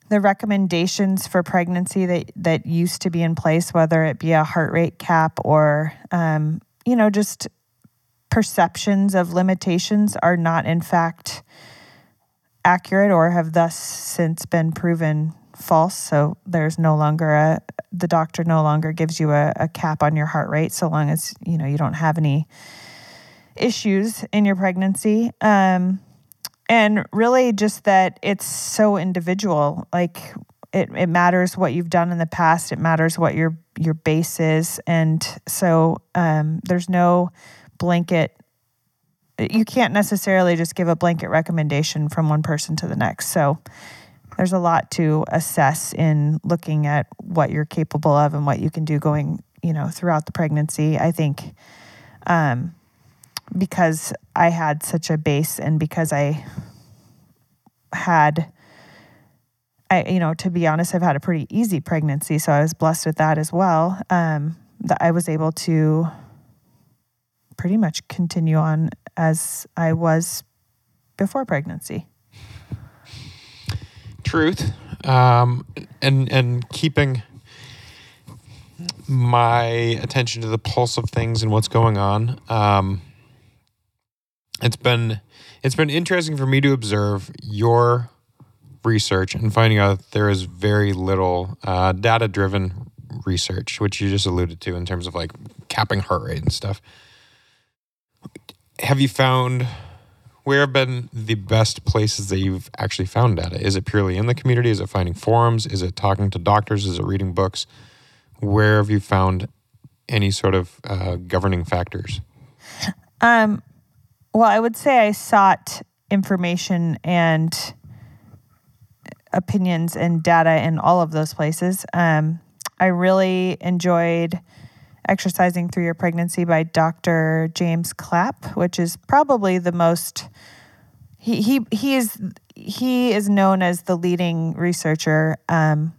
the recommendations for pregnancy that, that used to be in place, whether it be a heart rate cap or, um, you know, just perceptions of limitations, are not in fact accurate or have thus since been proven false. So there's no longer a, the doctor no longer gives you a, a cap on your heart rate so long as, you know, you don't have any issues in your pregnancy. Um, and really just that it's so individual. Like it, it matters what you've done in the past. It matters what your your base is. And so um, there's no blanket you can't necessarily just give a blanket recommendation from one person to the next. So there's a lot to assess in looking at what you're capable of and what you can do going, you know, throughout the pregnancy. I think um, because I had such a base and because I had I you know, to be honest, I've had a pretty easy pregnancy, so I was blessed with that as well. Um, that I was able to pretty much continue on as I was before pregnancy. Truth, um, and and keeping my attention to the pulse of things and what's going on. Um, it's been it's been interesting for me to observe your research and finding out that there is very little uh, data driven research, which you just alluded to in terms of like capping heart rate and stuff. Have you found where have been the best places that you've actually found data? Is it purely in the community? Is it finding forums? Is it talking to doctors? Is it reading books? Where have you found any sort of uh, governing factors? Um, well, I would say I sought information and opinions and data in all of those places. Um, I really enjoyed Exercising Through Your Pregnancy by Dr. James Clapp, which is probably the most he he he is he is known as the leading researcher um,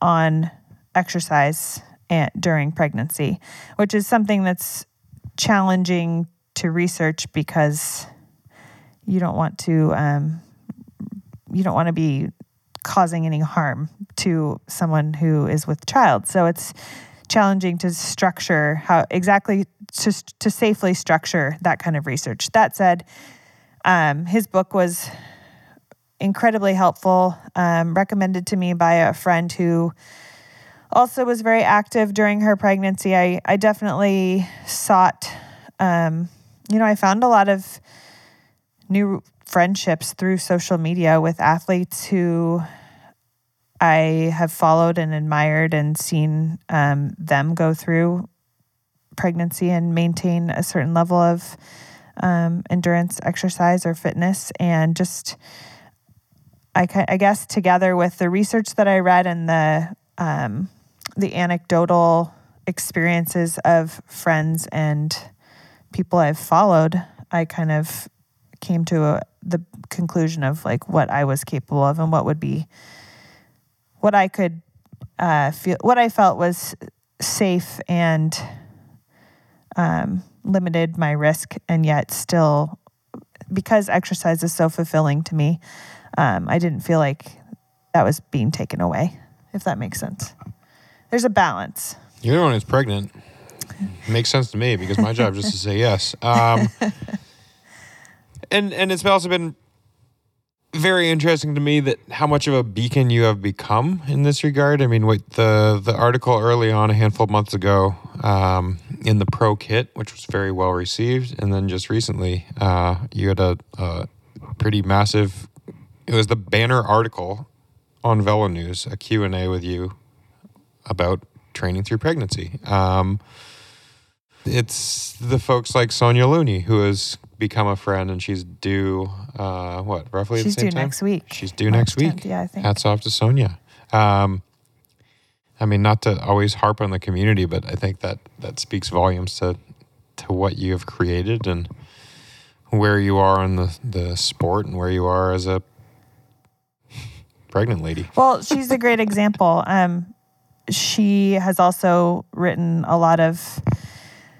on exercise and, during pregnancy, which is something that's challenging to research because you don't want to um, you don't want to be causing any harm to someone who is with child. So it's challenging to structure how exactly to, to safely structure that kind of research. That said, um, his book was incredibly helpful, um, recommended to me by a friend who also was very active during her pregnancy. I, I definitely sought, um, you know, I found a lot of new friendships through social media with athletes who I have followed and admired and seen um, them go through pregnancy and maintain a certain level of um, endurance exercise or fitness. And just, I, I guess, together with the research that I read and the, um, the anecdotal experiences of friends and people I've followed, I kind of came to a, the conclusion of like what I was capable of and what would be what I could uh, feel, what I felt was safe and um, limited my risk, and yet still, because exercise is so fulfilling to me, um, I didn't feel like that was being taken away. If that makes sense, there's a balance. You're the one who's pregnant. Makes sense to me because my job is just to say yes. Um, (laughs) and and it's also been very interesting to me that how much of a beacon you have become in this regard. I mean, wait, the the article early on, a handful of months ago, um, in the Pro Kit, which was very well received, and then just recently, uh, you had a, a, pretty massive. It was the banner article on Velo News, a Q and A with you about training through pregnancy. Um, it's the folks like Sonya Looney who has become a friend, and she's due uh, what roughly she's at the same due time? next week. She's due March next week. yeah, I think. Hats off to Sonya. Um, I mean, not to always harp on the community, but I think that that speaks volumes to to what you have created and where you are in the the sport and where you are as a pregnant lady. Well, she's a great example. Um, she has also written a lot of.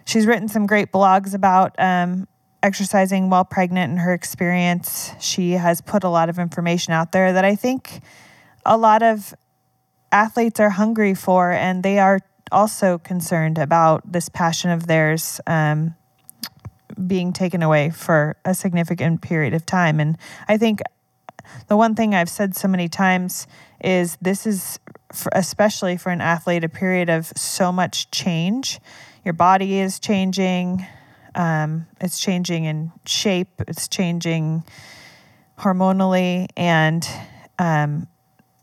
She's written some great blogs about um, exercising while pregnant and her experience. She has put a lot of information out there that I think a lot of athletes are hungry for, and they are also concerned about this passion of theirs um, being taken away for a significant period of time. And I think the one thing I've said so many times is this is, for, especially for an athlete, a period of so much change. Your body is changing, um, it's changing in shape, it's changing hormonally, and um,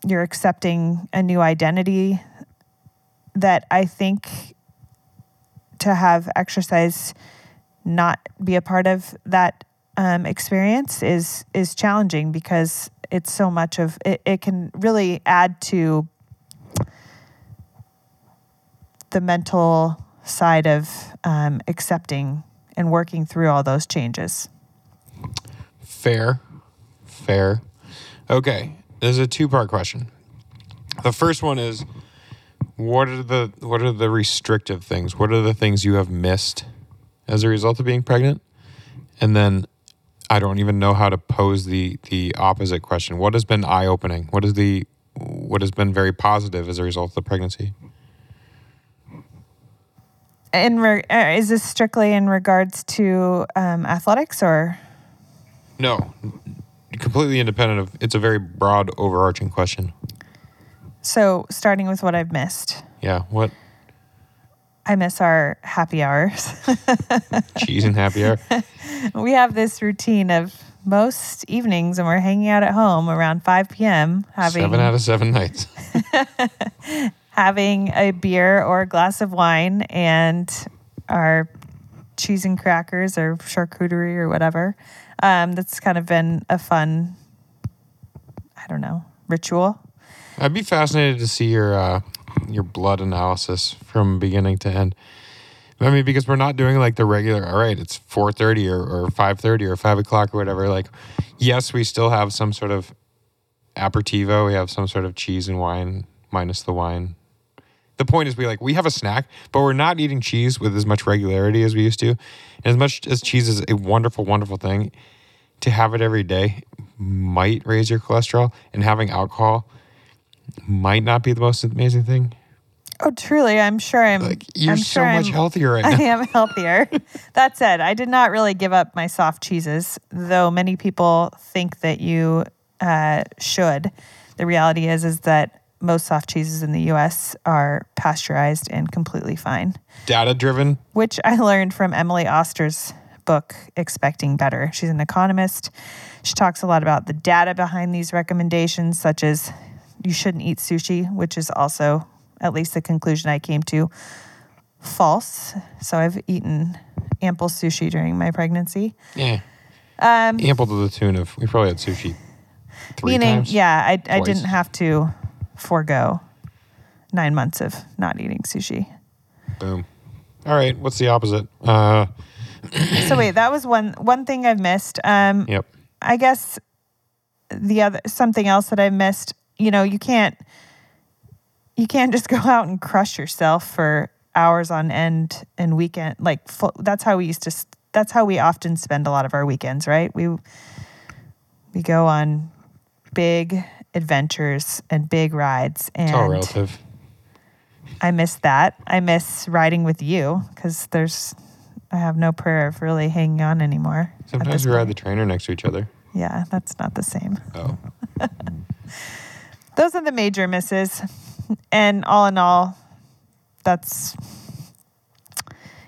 you're accepting a new identity that I think to have exercise not be a part of that um, experience is is challenging because it's so much of it, it can really add to the mental side of um, accepting and working through all those changes. Fair, fair. Okay, there's a two part question. The first one is, what are the what are the restrictive things? What are the things you have missed as a result of being pregnant? And then, I don't even know how to pose the the opposite question. What has been eye opening? What is the what has been very positive as a result of the pregnancy? In re- uh, is this strictly in regards to um, athletics or? No, completely independent of. It's a very broad, overarching question. So, starting with what I've missed, Yeah, what I miss our happy hours. (laughs) cheese and happy hour? (laughs) we have this routine of most evenings when we're hanging out at home around 5 p.m. having Seven out of seven nights. (laughs) having a beer or a glass of wine and our cheese and crackers or charcuterie or whatever. Um, that's kind of been a fun, I don't know, ritual. I'd be fascinated to see your uh, your blood analysis from beginning to end. I mean, because we're not doing like the regular. All right, it's four thirty or or five thirty or five o'clock or whatever. Like, yes, we still have some sort of aperitivo. We have some sort of cheese and wine minus the wine. The point is, we like we have a snack, but we're not eating cheese with as much regularity as we used to. And as much as cheese is a wonderful, wonderful thing, to have it every day might raise your cholesterol, and having alcohol might not be the most amazing thing. Oh, truly, I'm sure I'm. Like you're I'm so sure much I'm, healthier right (laughs) I am healthier. (laughs) that said, I did not really give up my soft cheeses, though many people think that you uh, should. The reality is, is that most soft cheeses in the U.S. are pasteurized and completely fine, Data driven. which I learned from Emily Oster's book, Expecting Better. She's an economist. She talks a lot about the data behind these recommendations, such as you shouldn't eat sushi, which is also, at least the conclusion I came to, false. So I've eaten ample sushi during my pregnancy. Yeah. Um, Ample to the tune of we probably had sushi three meaning, times. yeah, I, I didn't have to forego nine months of not eating sushi. Boom. All right. What's the opposite? Uh, so wait, that was one one thing I've missed. Um, yep. I guess the other something else that I've missed, you know, you can't you can't just go out and crush yourself for hours on end and weekend like full, that's how we used to that's how we often spend a lot of our weekends, right? We we go on big adventures and big rides and It's all relative. I miss that. I miss riding with you cuz there's I have no prayer of really hanging on anymore. Sometimes we ride the trainer next to each other. Yeah, that's not the same. Oh. (laughs) those are the major misses. And all in all, that's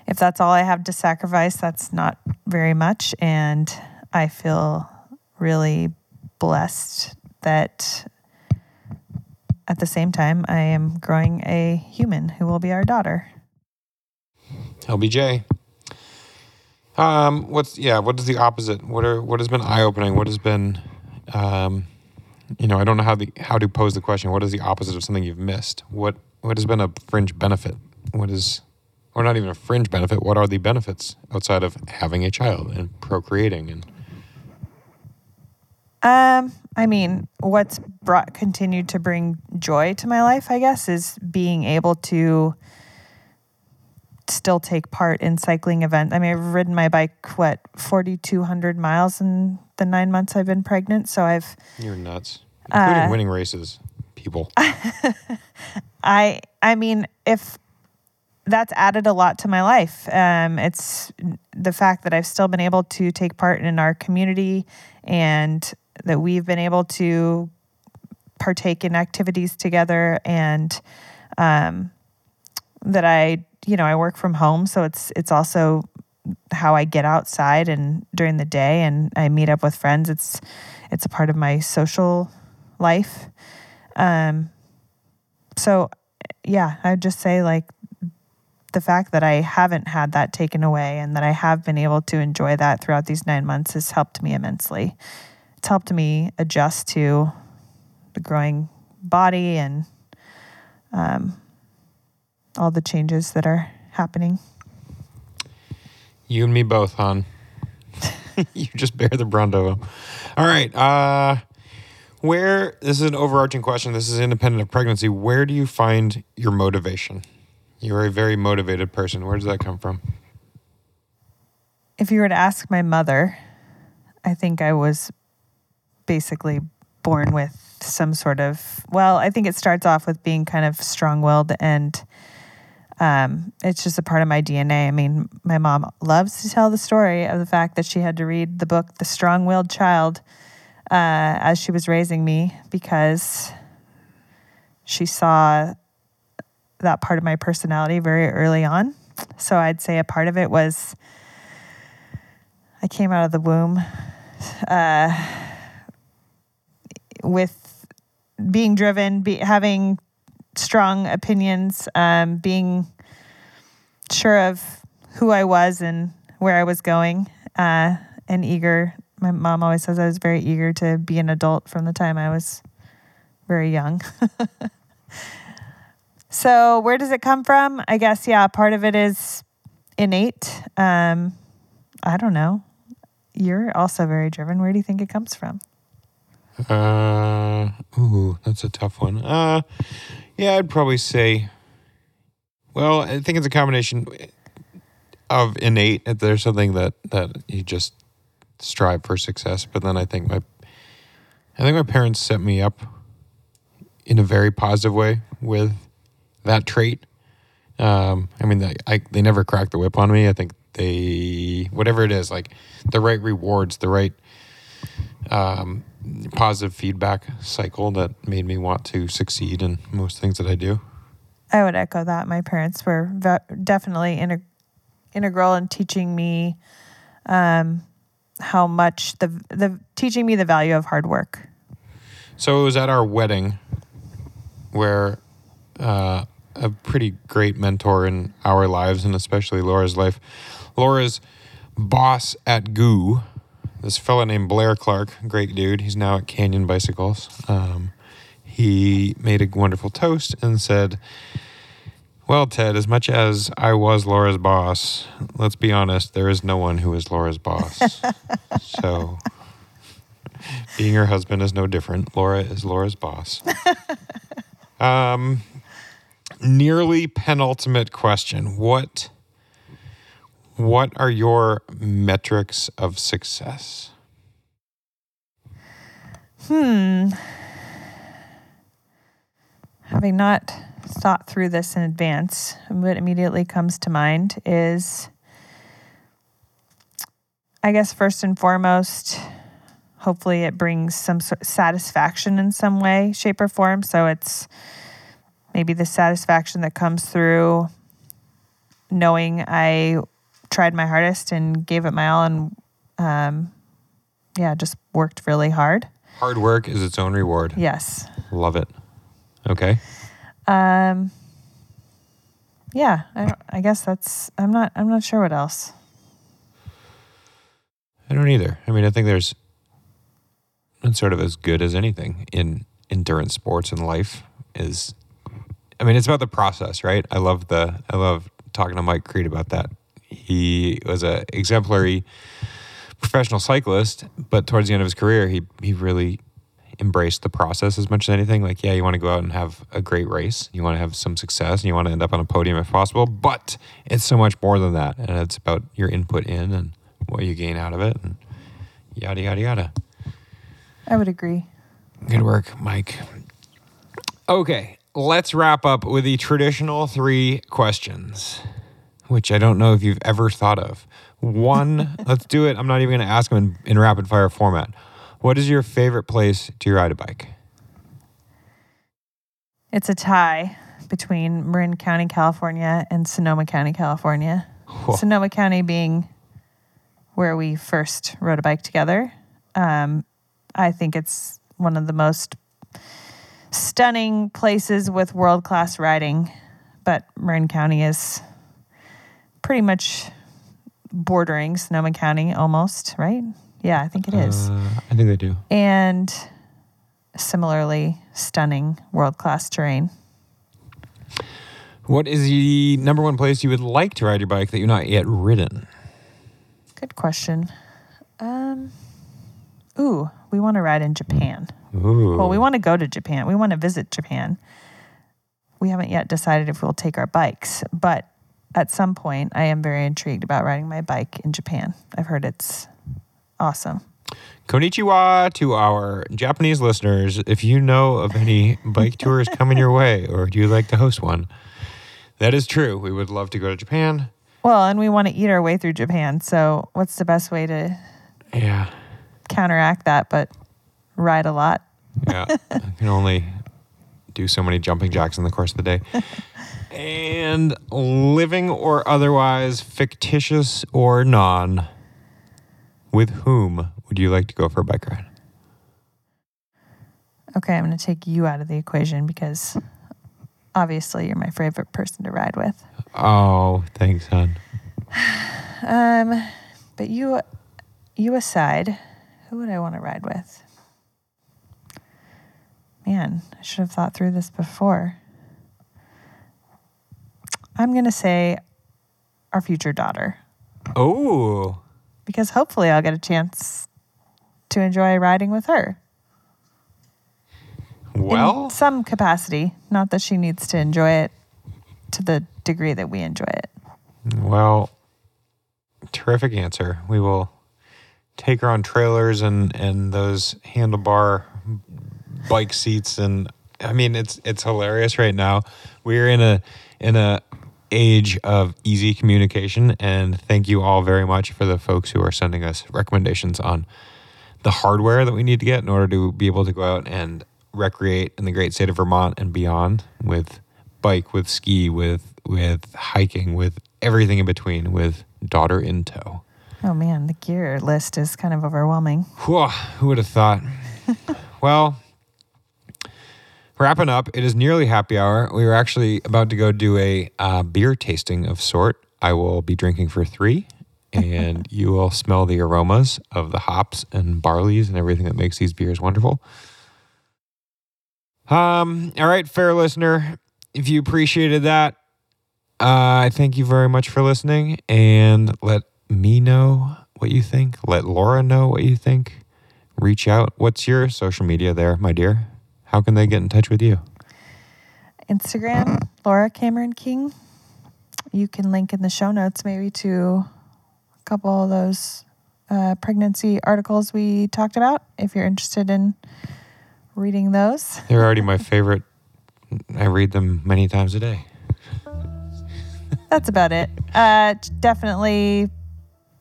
if that's all I have to sacrifice, that's not very much. And I feel really blessed that at the same time, I am growing a human who will be our daughter. LBJ. Um, what's yeah? What is the opposite? What are what has been eye opening? What has been, um, you know, I don't know how the how to pose the question. What is the opposite of something you've missed? What what has been a fringe benefit? What is, or not even a fringe benefit? What are the benefits outside of having a child and procreating and Um, I mean, what's brought continued to bring joy to my life, I guess, is being able to still take part in cycling events. I mean, I've ridden my bike what forty two hundred miles in the nine months I've been pregnant. So I've you're nuts, including Uh, winning races, people. (laughs) I I mean, if that's added a lot to my life. Um, it's the fact that I've still been able to take part in our community and that we've been able to partake in activities together and um, that I, you know, I work from home. So it's, it's also how I get outside and during the day and I meet up with friends. It's, it's a part of my social life. Um, so yeah, I'd just say like the fact that I haven't had that taken away and that I have been able to enjoy that throughout these nine months has helped me immensely. It's helped me adjust to the growing body and um, all the changes that are happening. You and me both, hon. (laughs) you just bear the brunt of them. All right. Uh, where this is an overarching question. This is independent of pregnancy. Where do you find your motivation? You're a very motivated person. Where does that come from? If you were to ask my mother, I think I was basically born with some sort of, well, I think it starts off with being kind of strong willed and um, it's just a part of my DNA. I mean, my mom loves to tell the story of the fact that she had to read the book The Strong Willed Child uh, as she was raising me because she saw that part of my personality very early on. So I'd say a part of it was I came out of the womb uh, with being driven, be, having strong opinions, um, being sure of who I was and where I was going, uh, and eager. My mom always says I was very eager to be an adult from the time I was very young. (laughs) so, where does it come from? I guess, yeah, part of it is innate. Um, I don't know. You're also very driven. Where do you think it comes from? Uh, ooh, that's a tough one. Uh, yeah, I'd probably say. Well, I think it's a combination of innate. There's something that that you just strive for success, but then I think my, I think my parents set me up in a very positive way with that trait. Um, I mean, they, I, they never cracked the whip on me. I think they, whatever it is, like the right rewards, the right um, positive feedback cycle that made me want to succeed in most things that I do. I would echo that. My parents were ve- definitely integ- integral in teaching me um, how much the the teaching me the value of hard work. So it was at our wedding where uh, a pretty great mentor in our lives and especially Laura's life. Laura's boss at GU, this fellow named Blair Clark, great dude. He's now at Canyon Bicycles. Um, he made a wonderful toast and said, Well, Ted, as much as I was Laura's boss, let's be honest, there is no one who is Laura's boss. (laughs) so being her husband is no different. Laura is Laura's boss. (laughs) um, nearly penultimate question. What what are your metrics of success? Hmm. Having not thought through this in advance, what immediately comes to mind is I guess first and foremost, hopefully it brings some sort of satisfaction in some way, shape, or form. So it's maybe the satisfaction that comes through knowing I tried my hardest and gave it my all and um, yeah, just worked really hard. Hard work is its own reward. Yes. Love it. Okay. Um, yeah, I, don't- I guess that's. I'm not. I'm not sure what else. I don't either. I mean, I think there's it's sort of as good as anything in endurance sports and life is I mean, it's about the process, right? I love the I love talking to Mike Creed about that. He was a exemplary professional cyclist, but towards the end of his career, he he really embraced the process as much as anything. Like, yeah, you want to go out and have a great race, you want to have some success, and you want to end up on a podium if possible. But it's so much more than that, and it's about your input in and what you gain out of it, and yada yada yada. I would agree. Good work, Mike. Okay, let's wrap up with the traditional three questions, which I don't know if you've ever thought of. One, (laughs) let's do it. I'm not even going to ask them in, in rapid fire format. What is your favorite place to ride a bike? It's a tie between Marin County, California, and Sonoma County, California. Whoa. Sonoma County being where we first rode a bike together. Um, I think it's one of the most stunning places with world class riding, but Marin County is pretty much bordering Sonoma County almost, right? Yeah, I think it is. Uh, I think they do. and similarly stunning world class terrain. What is the number one place you would like to ride your bike that you've not yet ridden? Good question. Um, ooh, we want to ride in Japan. Ooh. Well, we want to go to Japan. We want to visit Japan. We haven't yet decided if we'll take our bikes, but at some point, I am very intrigued about riding my bike in Japan. I've heard it's awesome. Konnichiwa to our Japanese listeners. If you know of any bike tours coming your way or do you like to host one, That is true. We would love to go to Japan. Well, and we want to eat our way through Japan. So, what's the best way to Yeah. counteract that but ride a lot? Yeah. I can only do so many jumping jacks in the course of the day. (laughs) and living or otherwise, fictitious or non, with whom would you like to go for a bike ride? Okay, I'm going to take you out of the equation because obviously you're my favorite person to ride with. Oh, thanks, hon. (sighs) Um, but you, you aside, who would I want to ride with? Man, I should have thought through this before. I'm going to say our future daughter Oh, because hopefully I'll get a chance to enjoy riding with her well, in some capacity. Not that she needs to enjoy it to the degree that we enjoy it. well, terrific answer. We will take her on trailers and and those handlebar bike seats and I mean it's it's hilarious right now. We're in a in a age of easy communication and thank you all very much for the folks who are sending us recommendations on the hardware that we need to get in order to be able to go out and recreate in the great state of Vermont and beyond with bike, with ski, with with hiking, with everything in between, with daughter in tow. Oh man, the gear list is kind of overwhelming. Whew, who would have thought? (laughs) well, wrapping up, it is nearly happy hour. We were actually about to go do a uh, beer tasting of sort. I will be drinking for three, and (laughs) you will smell the aromas of the hops and barleys and everything that makes these beers wonderful. Um, all right, fair listener, if you appreciated that, uh, I thank you very much for listening, and let me know what you think. Let Laura know what you think. Reach out. What's your social media there, my dear? How can they get in touch with you? Instagram, Laura Cameron King. You can link in the show notes maybe to a couple of those uh, pregnancy articles we talked about if you're interested in reading those. They're already my favorite. I read them many times a day. (laughs) That's about it. Uh, definitely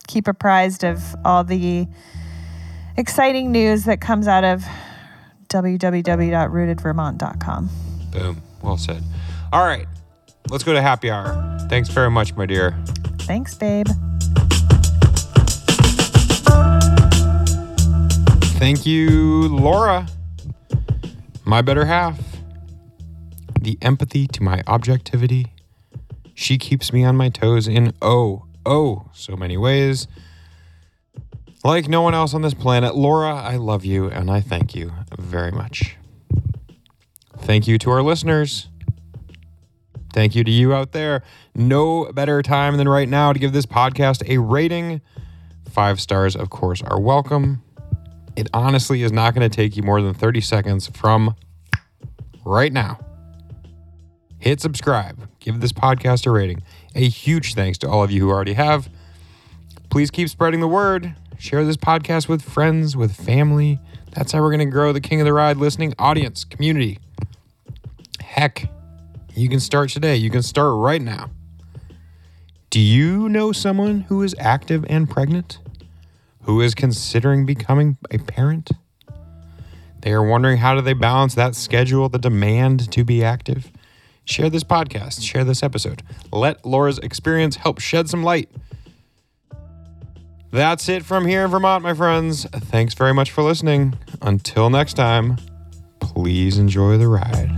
keep apprised of all the exciting news that comes out of www.rootedvermont.com. Boom. Well said. All right. Let's go to happy hour. Thanks very much, my dear. Thanks, babe. Thank you, Laura. My better half. The empathy to my objectivity. She keeps me on my toes in oh, oh, so many ways. Like no one else on this planet, Laura, I love you and I thank you very much. Thank you to our listeners. Thank you to you out there. No better time than right now to give this podcast a rating. Five stars, of course, are welcome. It honestly is not going to take you more than 30 seconds from right now. Hit subscribe, give this podcast a rating. A huge thanks to all of you who already have. Please keep spreading the word. Share this podcast with friends, with family. That's how we're going to grow the King of the Ride listening audience, community. Heck, you can start today. You can start right now. Do you know someone who is active and pregnant? Who is considering becoming a parent? They are wondering how do they balance that schedule, the demand to be active? Share this podcast, share this episode. Let Laura's experience help shed some light. That's it from here in Vermont, my friends. Thanks very much for listening. Until next time, please enjoy the ride.